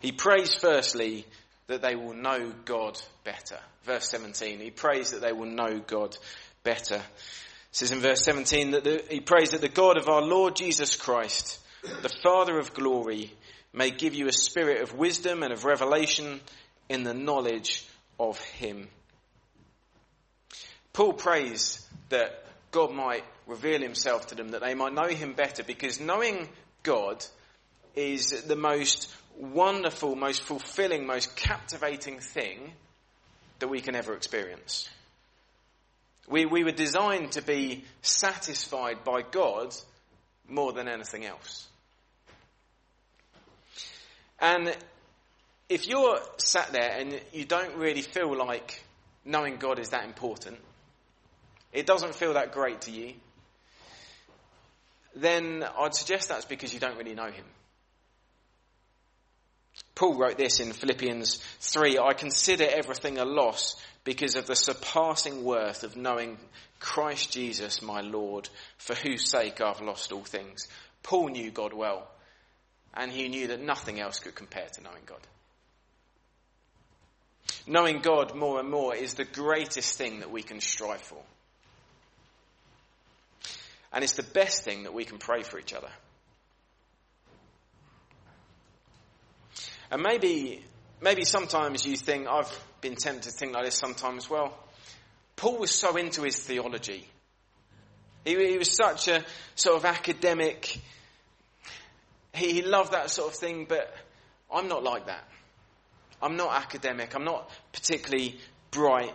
He prays firstly that they will know God better. Verse 17, he prays that they will know God better. It says in verse 17 that the, he prays that the God of our Lord Jesus Christ, the Father of glory, may give you a spirit of wisdom and of revelation in the knowledge of him. Paul prays that God might reveal himself to them, that they might know him better, because knowing God is the most wonderful, most fulfilling, most captivating thing that we can ever experience. We, we were designed to be satisfied by God more than anything else. And if you're sat there and you don't really feel like knowing God is that important, it doesn't feel that great to you, then I'd suggest that's because you don't really know Him. Paul wrote this in Philippians 3 I consider everything a loss because of the surpassing worth of knowing Christ Jesus my Lord, for whose sake I've lost all things. Paul knew God well, and he knew that nothing else could compare to knowing God. Knowing God more and more is the greatest thing that we can strive for. And it's the best thing that we can pray for each other. And maybe, maybe sometimes you think, I've been tempted to think like this sometimes, well, Paul was so into his theology. He, he was such a sort of academic, he, he loved that sort of thing, but I'm not like that. I'm not academic. I'm not particularly bright.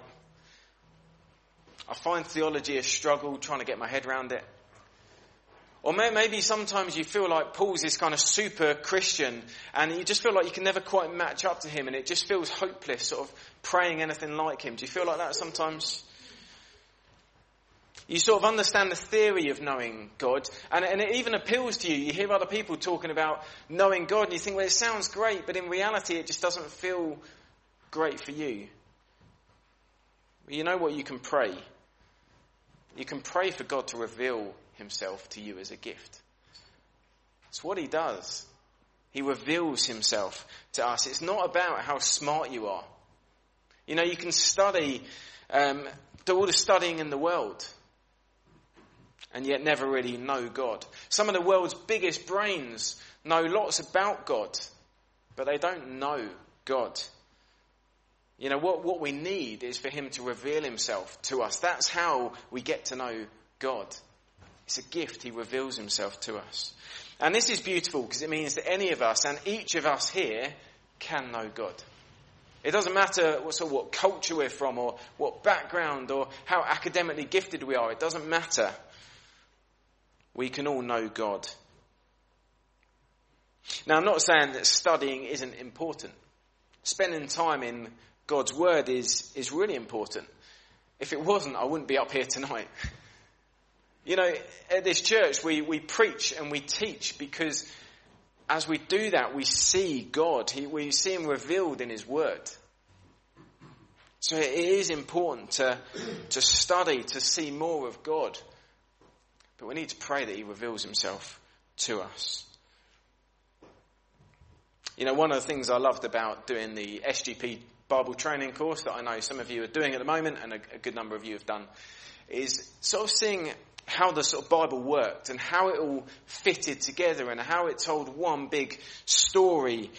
I find theology a struggle trying to get my head around it. Or maybe sometimes you feel like Paul's this kind of super Christian and you just feel like you can never quite match up to him and it just feels hopeless sort of praying anything like him. Do you feel like that sometimes? You sort of understand the theory of knowing God and, and it even appeals to you. You hear other people talking about knowing God and you think, well, it sounds great, but in reality it just doesn't feel great for you. You know what you can pray? You can pray for God to reveal himself to you as a gift. It's what he does. He reveals himself to us. It's not about how smart you are. You know, you can study, um, do all the studying in the world, and yet never really know God. Some of the world's biggest brains know lots about God, but they don't know God. You know, what, what we need is for him to reveal himself to us. That's how we get to know God. It's a gift. He reveals himself to us. And this is beautiful because it means that any of us and each of us here can know God. It doesn't matter what, sort of what culture we're from or what background or how academically gifted we are. It doesn't matter. We can all know God. Now, I'm not saying that studying isn't important. Spending time in God's Word is, is really important. If it wasn't, I wouldn't be up here tonight. [LAUGHS] You know, at this church, we, we preach and we teach because as we do that, we see God. He, we see Him revealed in His Word. So it is important to, to study, to see more of God. But we need to pray that He reveals Himself to us. You know, one of the things I loved about doing the SGP Bible training course that I know some of you are doing at the moment and a, good number of you have done is sort of seeing how the sort of Bible worked and how it all fitted together and how it told one big story.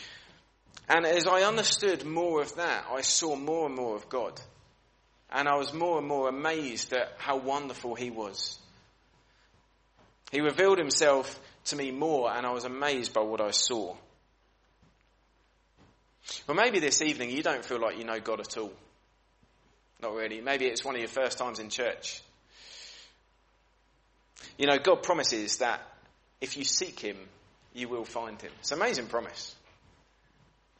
And as I understood more of that, I saw more and more of God. And I was more and more amazed at how wonderful He was. He revealed Himself to me more and I was amazed by what I saw. Well, maybe this evening you don't feel like you know God at all. Not really. Maybe it's one of your first times in church. You know, God promises that if you seek Him, you will find Him. It's an amazing promise.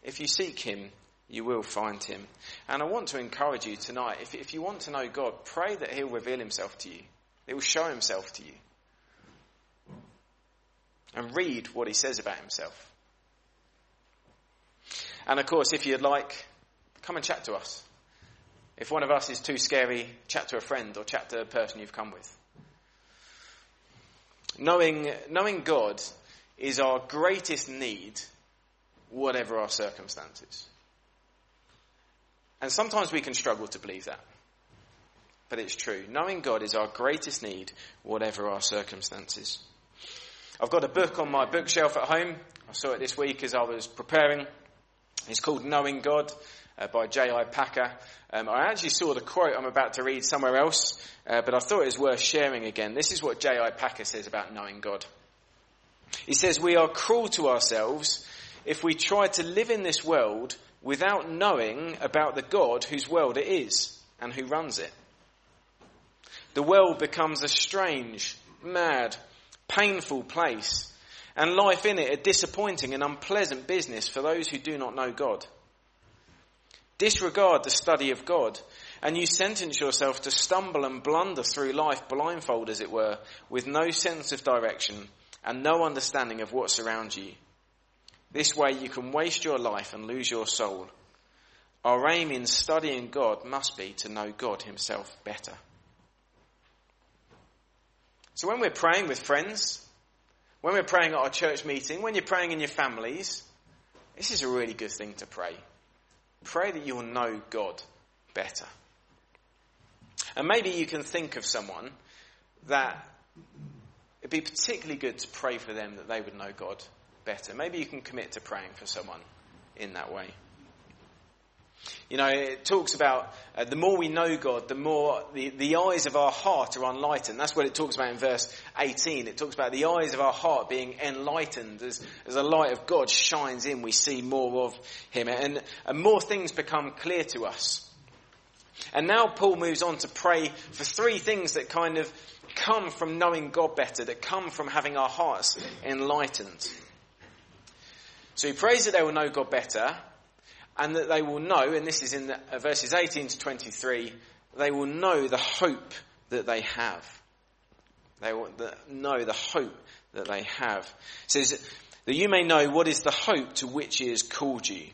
If you seek Him, you will find Him. And I want to encourage you tonight, if, if you want to know God, pray that He'll reveal Himself to you. He will show Himself to you. And read what He says about Himself. And of course, if you'd like, come and chat to us. If one of us is too scary, chat to a friend or chat to a person you've come with. Knowing, knowing God is our greatest need, whatever our circumstances. And sometimes we can struggle to believe that. But it's true. Knowing God is our greatest need, whatever our circumstances. I've got a book on my bookshelf at home. I saw it this week as I was preparing. It's called Knowing God uh, by J.I. Packer. Um, I actually saw the quote I'm about to read somewhere else, uh, but I thought it was worth sharing again. This is what J.I. Packer says about knowing God. He says, We are cruel to ourselves if we try to live in this world without knowing about the God whose world it is and who runs it. The world becomes a strange, mad, painful place and life in it a disappointing and unpleasant business for those who do not know God. Disregard the study of God, and you sentence yourself to stumble and blunder through life blindfold, as it were, with no sense of direction and no understanding of what surrounds you. This way you can waste your life and lose your soul. Our aim in studying God must be to know God Himself better. So when we're praying with friends, when we're praying at our church meeting, when you're praying in your families, this is a really good thing to pray. Pray that you'll know God better. And maybe you can think of someone that it'd be particularly good to pray for them that they would know God better. Maybe you can commit to praying for someone in that way. You know, it talks about uh, the more we know God, the more the, the eyes of our heart are enlightened. That's what it talks about in verse 18. It talks about the eyes of our heart being enlightened. As, as the light of God shines in, we see more of Him. And, and more things become clear to us. And now Paul moves on to pray for three things that kind of come from knowing God better, that come from having our hearts enlightened. So he prays that they will know God better, and that they will know, and this is in the, uh, verses 18 to 23, they will know the hope that they have. They will know the hope that they have. It says that you may know what is the hope to which he has called you.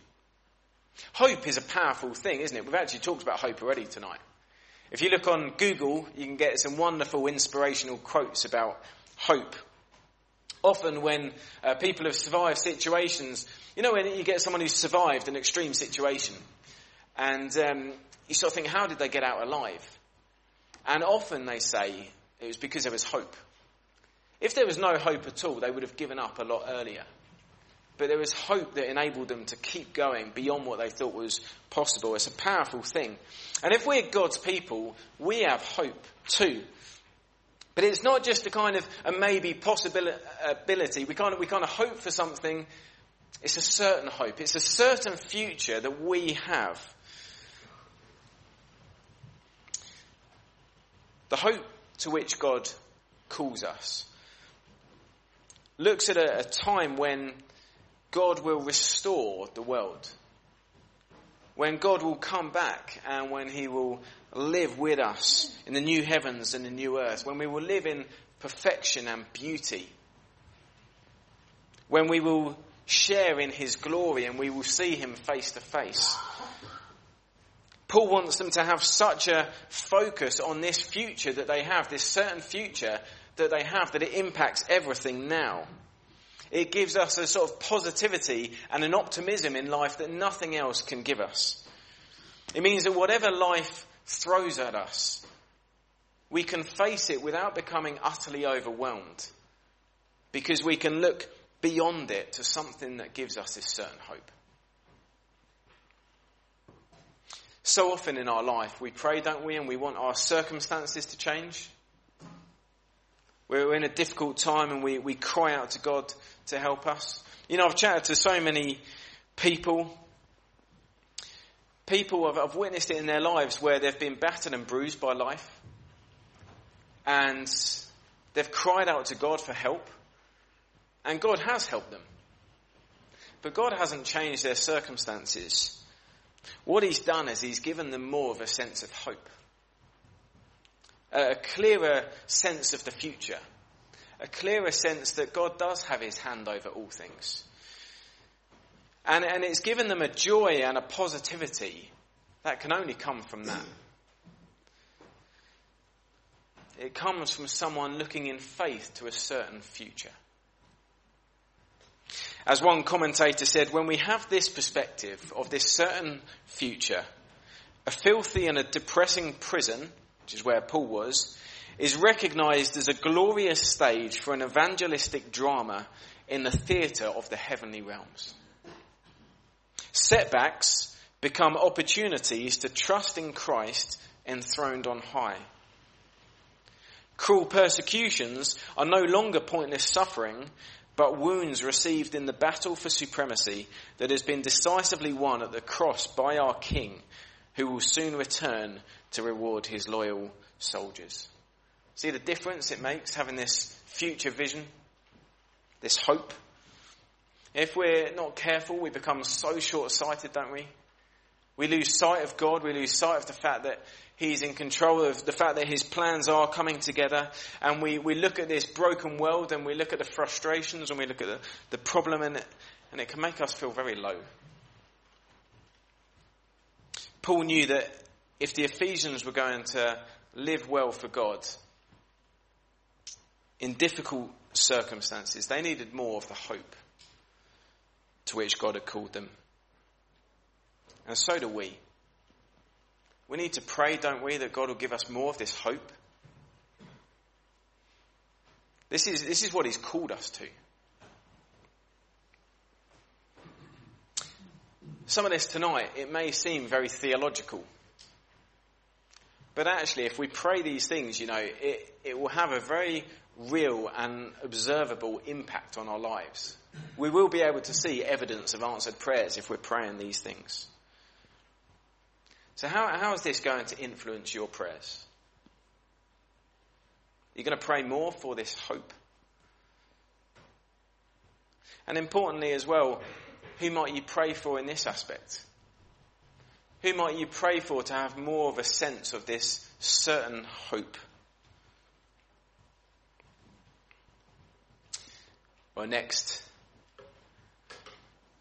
Hope is a powerful thing, isn't it? We've actually talked about hope already tonight. If you look on Google, you can get some wonderful inspirational quotes about hope. Often when uh, people have survived situations, you know when you get someone who's survived an extreme situation and um, you sort of think, how did they get out alive? And often they say it was because there was hope. If there was no hope at all, they would have given up a lot earlier. but there was hope that enabled them to keep going beyond what they thought was possible. It's a powerful thing. And if we're God's people, we have hope too. But it's not just a kind of a maybe possibility. We kind of, we kind of hope for something. It's a certain hope. It's a certain future that we have. The hope to which God calls us looks at a, a time when God will restore the world. When God will come back and when He will live with us in the new heavens and the new earth. When we will live in perfection and beauty. When we will share in His glory and we will see Him face to face. Paul wants them to have such a focus on this future that they have, this certain future that they have, that it impacts everything now. It gives us a sort of positivity and an optimism in life that nothing else can give us. It means that whatever life throws at us, we can face it without becoming utterly overwhelmed because we can look beyond it to something that gives us this certain hope. So often in our life, we pray, don't we, and we want our circumstances to change. We're in a difficult time and we, we cry out to God to help us. You know, I've chatted to so many people. People have, have witnessed it in their lives where they've been battered and bruised by life. And they've cried out to God for help. And God has helped them. But God hasn't changed their circumstances. What he's done is he's given them more of a sense of hope, a clearer sense of the future, a clearer sense that God does have his hand over all things. And, and it's given them a joy and a positivity that can only come from that. It comes from someone looking in faith to a certain future. As one commentator said, when we have this perspective of this certain future, a filthy and a depressing prison, which is where Paul was, is recognized as a glorious stage for an evangelistic drama in the theatre of the heavenly realms. Setbacks become opportunities to trust in Christ enthroned on high. Cruel persecutions are no longer pointless suffering, but wounds received in the battle for supremacy that has been decisively won at the cross by our King, who will soon return to reward his loyal soldiers. See the difference it makes having this future vision, this hope? If we're not careful, we become so short sighted, don't we? We lose sight of God, we lose sight of the fact that He's in control of the fact that his plans are coming together. And we, we look at this broken world and we look at the frustrations and we look at the, the problem it, and it can make us feel very low. Paul knew that if the Ephesians were going to live well for God in difficult circumstances, they needed more of the hope to which God had called them. And so do we. We need to pray, don't we, that God will give us more of this hope. This is, this is what He's called us to. Some of this tonight, it may seem very theological. But actually, if we pray these things, you know, it, it will have a very real and observable impact on our lives. We will be able to see evidence of answered prayers if we're praying these things. So, how, how is this going to influence your prayers? You're going to pray more for this hope. And importantly, as well, who might you pray for in this aspect? Who might you pray for to have more of a sense of this certain hope? Well, next,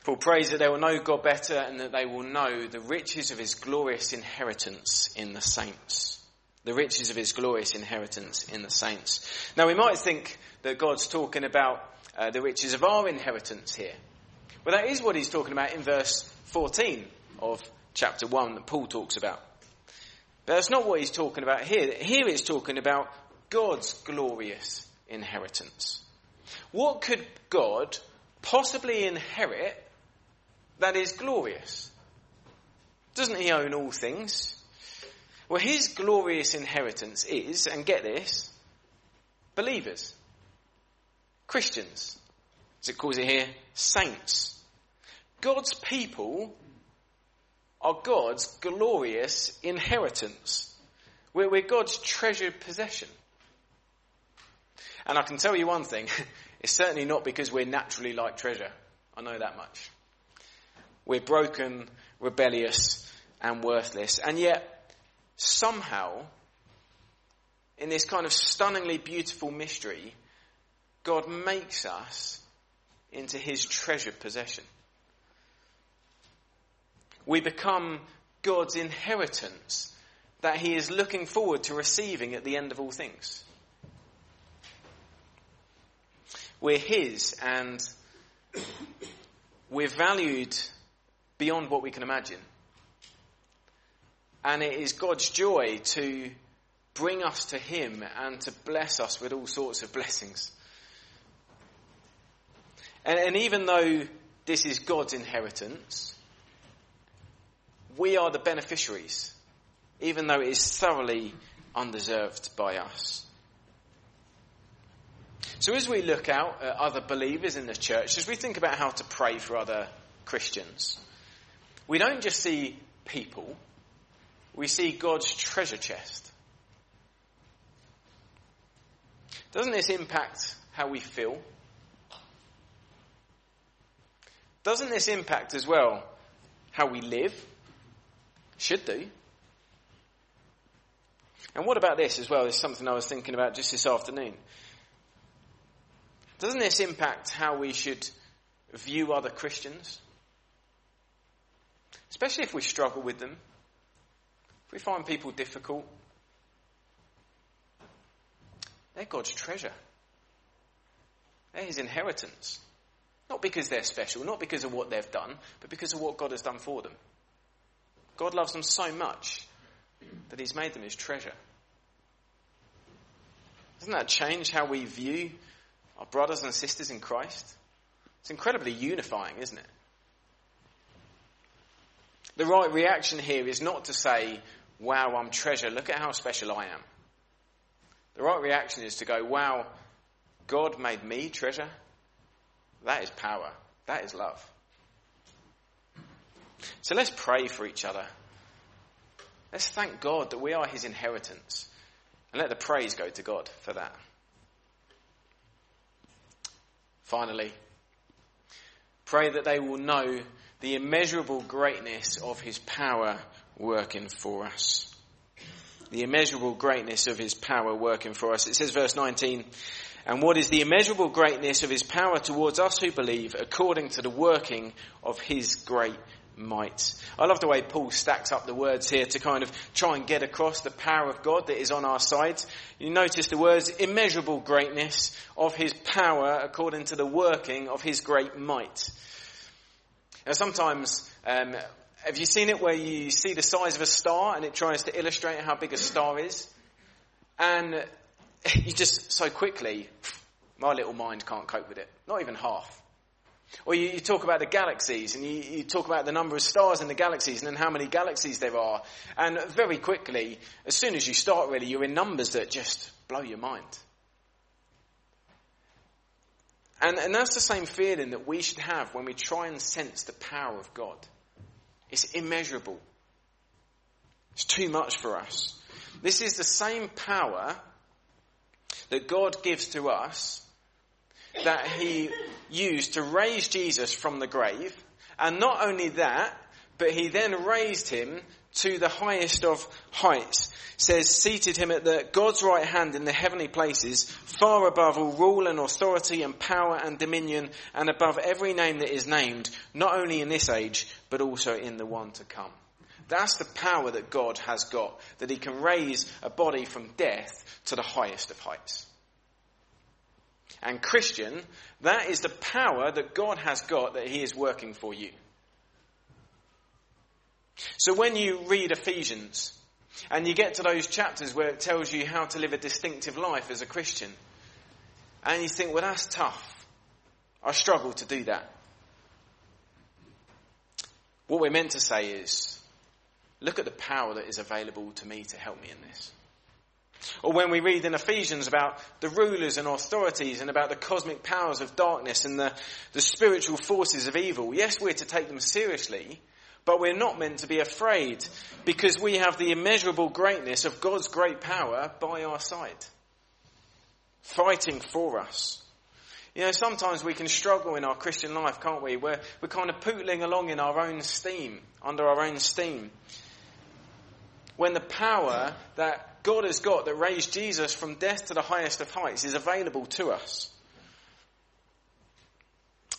Paul prays that they will know God better and that they will know the riches of his glorious inheritance in the saints. The riches of his glorious inheritance in the saints. Now we might think that God's talking about uh, the riches of our inheritance here. Well, that is what he's talking about in verse 14 of chapter 1 that Paul talks about. But that's not what he's talking about here. Here he's talking about God's glorious inheritance. What could God possibly inherit that is glorious? Doesn't he own all things? Well, his glorious inheritance is, and get this, believers, Christians. As it calls it here, saints. God's people are God's glorious inheritance. We're, we're God's treasured possession. And I can tell you one thing, [LAUGHS] it's certainly not because we're naturally like treasure. I know that much. We're broken, rebellious, and worthless. And yet, somehow, in this kind of stunningly beautiful mystery, God makes us into his treasured possession. We become God's inheritance that he is looking forward to receiving at the end of all things. We're his and we're valued beyond what we can imagine. And it is God's joy to bring us to him and to bless us with all sorts of blessings. And, and even though this is God's inheritance, we are the beneficiaries, even though it is thoroughly undeserved by us. So as we look out at other believers in the church, as we think about how to pray for other Christians, we don't just see people, we see God's treasure chest. Doesn't this impact how we feel? Doesn't this impact as well how we live? Should do. And what about this as well? It's something I was thinking about just this afternoon. Doesn't this impact how we should view other Christians? Especially if we struggle with them. If we find people difficult. They're God's treasure. They're His inheritance. Not because they're special, not because of what they've done, but because of what God has done for them. God loves them so much that He's made them His treasure. Doesn't that change how we view our brothers and sisters in Christ? It's incredibly unifying, isn't it? The right reaction here is not to say, wow, I'm treasure, look at how special I am. The right reaction is to go, wow, God made me treasure. That is power. That is love. So let's pray for each other. Let's thank God that we are his inheritance. And let the praise go to God for that. Finally, pray that they will know the immeasurable greatness of his power working for us. The immeasurable greatness of his power working for us. It says verse 19, and what is the immeasurable greatness of his power towards us who believe according to the working of his great might. I love the way Paul stacks up the words here to kind of try and get across the power of God that is on our side. You notice the words immeasurable greatness of his power according to the working of his great might. Now sometimes, um, have you seen it where you see the size of a star and it tries to illustrate how big a star is? And [LAUGHS] you just so quickly, my little mind can't cope with it. Not even half. Or you, you talk about the galaxies and you, you, talk about the number of stars in the galaxies and then how many galaxies there are. And very quickly, as soon as you start really, you're in numbers that just blow your mind. And, and that's the same feeling that we should have when we try and sense the power of God. It's immeasurable. It's too much for us. This is the same power that God gives to us that he used to raise Jesus from the grave. And not only that, but he then raised him to the highest of heights. Says, seated him at the God's right hand in the heavenly places, far above all rule and authority and power and dominion, and above every name that is named, not only in this age, but also in the one to come. That's the power that God has got, that he can raise a body from death to the highest of heights. And Christian, that is the power that God has got that he is working for you. So when you read Ephesians, and you get to those chapters where it tells you how to live a distinctive life as a Christian, and you think, well, that's tough. I struggle to do that. What we're meant to say is, look at the power that is available to me to help me in this. Or when we read in Ephesians about the rulers and authorities and about the cosmic powers of darkness and the, the spiritual forces of evil, yes, we're to take them seriously, but we're not meant to be afraid because we have the immeasurable greatness of God's great power by our side, fighting for us. You know, sometimes we can struggle in our Christian life, can't we? We're, we're kind of pootling along in our own steam, under our own steam. When the power that God has got that raised Jesus from death to the highest of heights is available to us.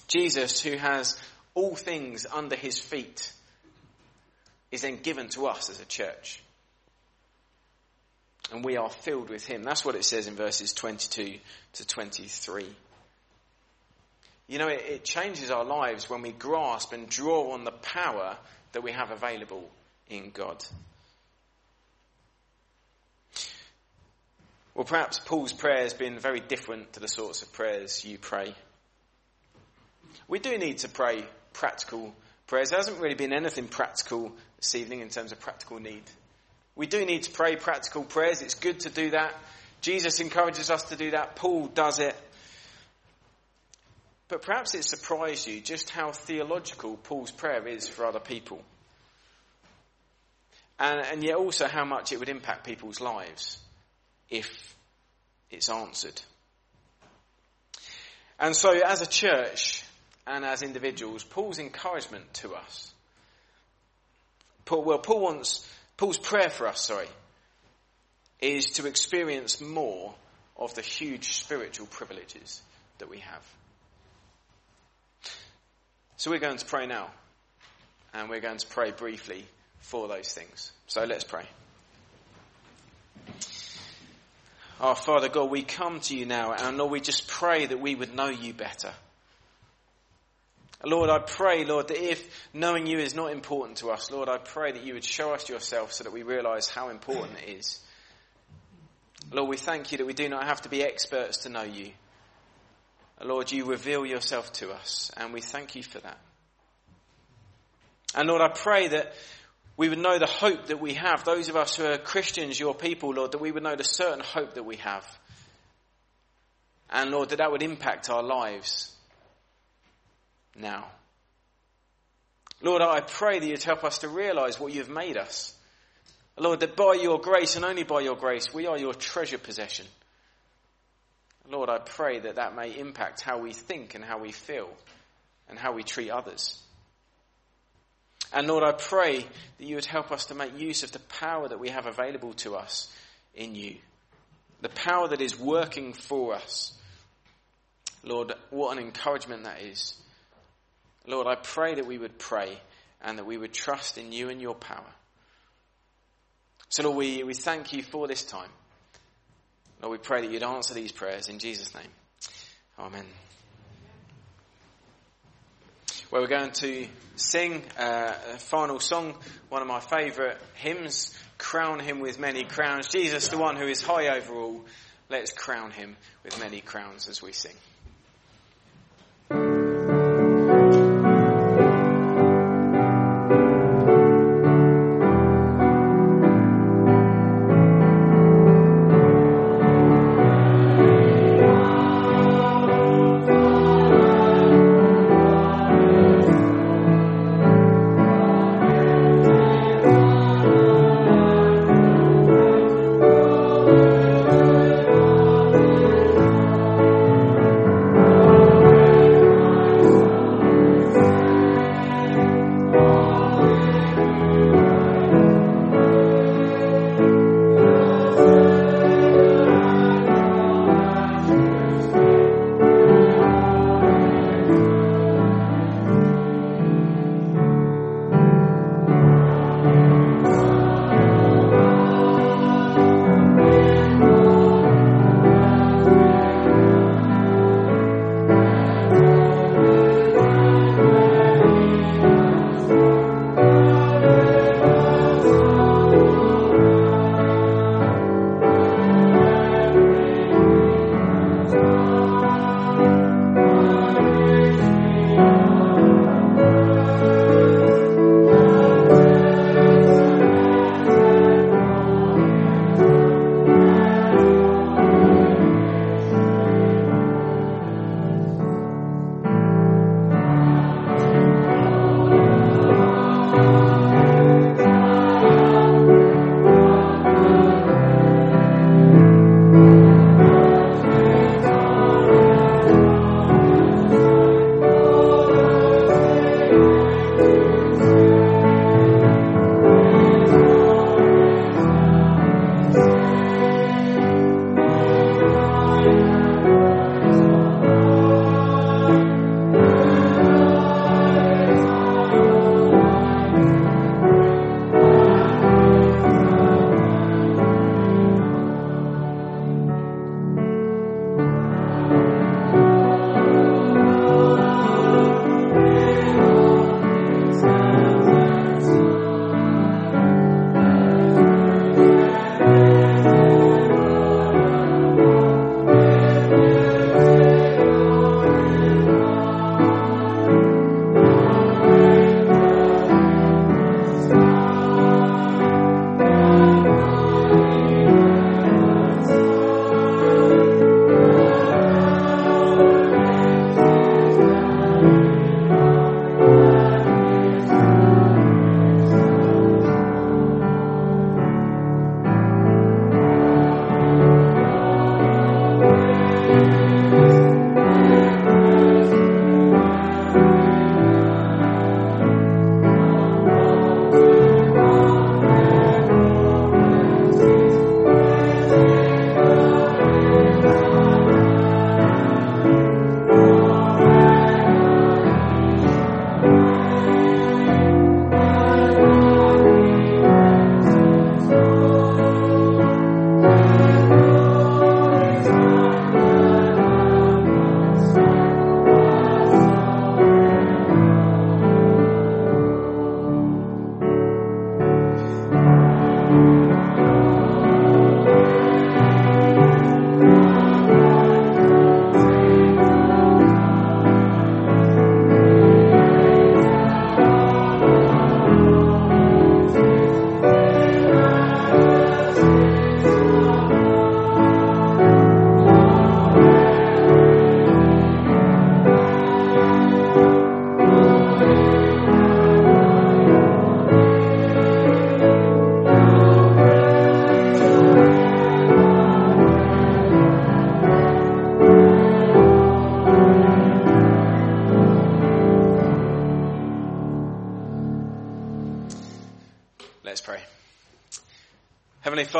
Jesus, who has all things under his feet, is then given to us as a church. And we are filled with him. That's what it says in verses 22 to 23. You know, it, it changes our lives when we grasp and draw on the power that we have available in God. Well, perhaps Paul's prayer has been very different to the sorts of prayers you pray. We do need to pray practical prayers. There hasn't really been anything practical this evening in terms of practical need. We do need to pray practical prayers. It's good to do that. Jesus encourages us to do that. Paul does it. But perhaps it surprised you just how theological Paul's prayer is for other people. And, and yet also how much it would impact people's lives if it's answered. And so, as a church and as individuals, Paul's encouragement to us, Paul, well, Paul wants, Paul's prayer for us, sorry, is to experience more of the huge spiritual privileges that we have. So we're going to pray now, and we're going to pray briefly for those things. So let's pray. Our Father God, we come to you now, and Lord, we just pray that we would know you better. Lord, I pray, Lord, that if knowing you is not important to us, Lord, I pray that you would show us yourself so that we realize how important it is. Lord, we thank you that we do not have to be experts to know you. Lord, you reveal yourself to us, and we thank you for that. And Lord, I pray that we would know the hope that we have. Those of us who are Christians, your people, Lord, that we would know the certain hope that we have. And Lord, that that would impact our lives now. Lord, I pray that you'd help us to realize what you've made us. Lord, that by your grace and only by your grace, we are your treasure possession. Lord, I pray that that may impact how we think and how we feel and how we treat others. And Lord, I pray that you would help us to make use of the power that we have available to us in you. The power that is working for us. Lord, what an encouragement that is. Lord, I pray that we would pray and that we would trust in you and your power. So, Lord, we, we thank you for this time. Lord, we pray that you'd answer these prayers in Jesus' name. Amen where we're going to sing uh, a final song, one of my favourite hymns, Crown Him with Many Crowns. Jesus, the one who is high over all, let's crown him with many crowns as we sing.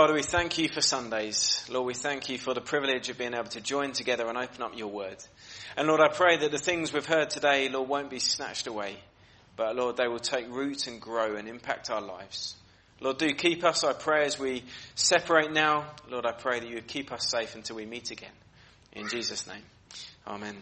Father, we thank you for Sundays. Lord, we thank you for the privilege of being able to join together and open up your word. And Lord, I pray that the things we've heard today, Lord, won't be snatched away, but Lord, they will take root and grow and impact our lives. Lord, do keep us, I pray, as we separate now. Lord, I pray that you keep us safe until we meet again. In Jesus' name. Amen.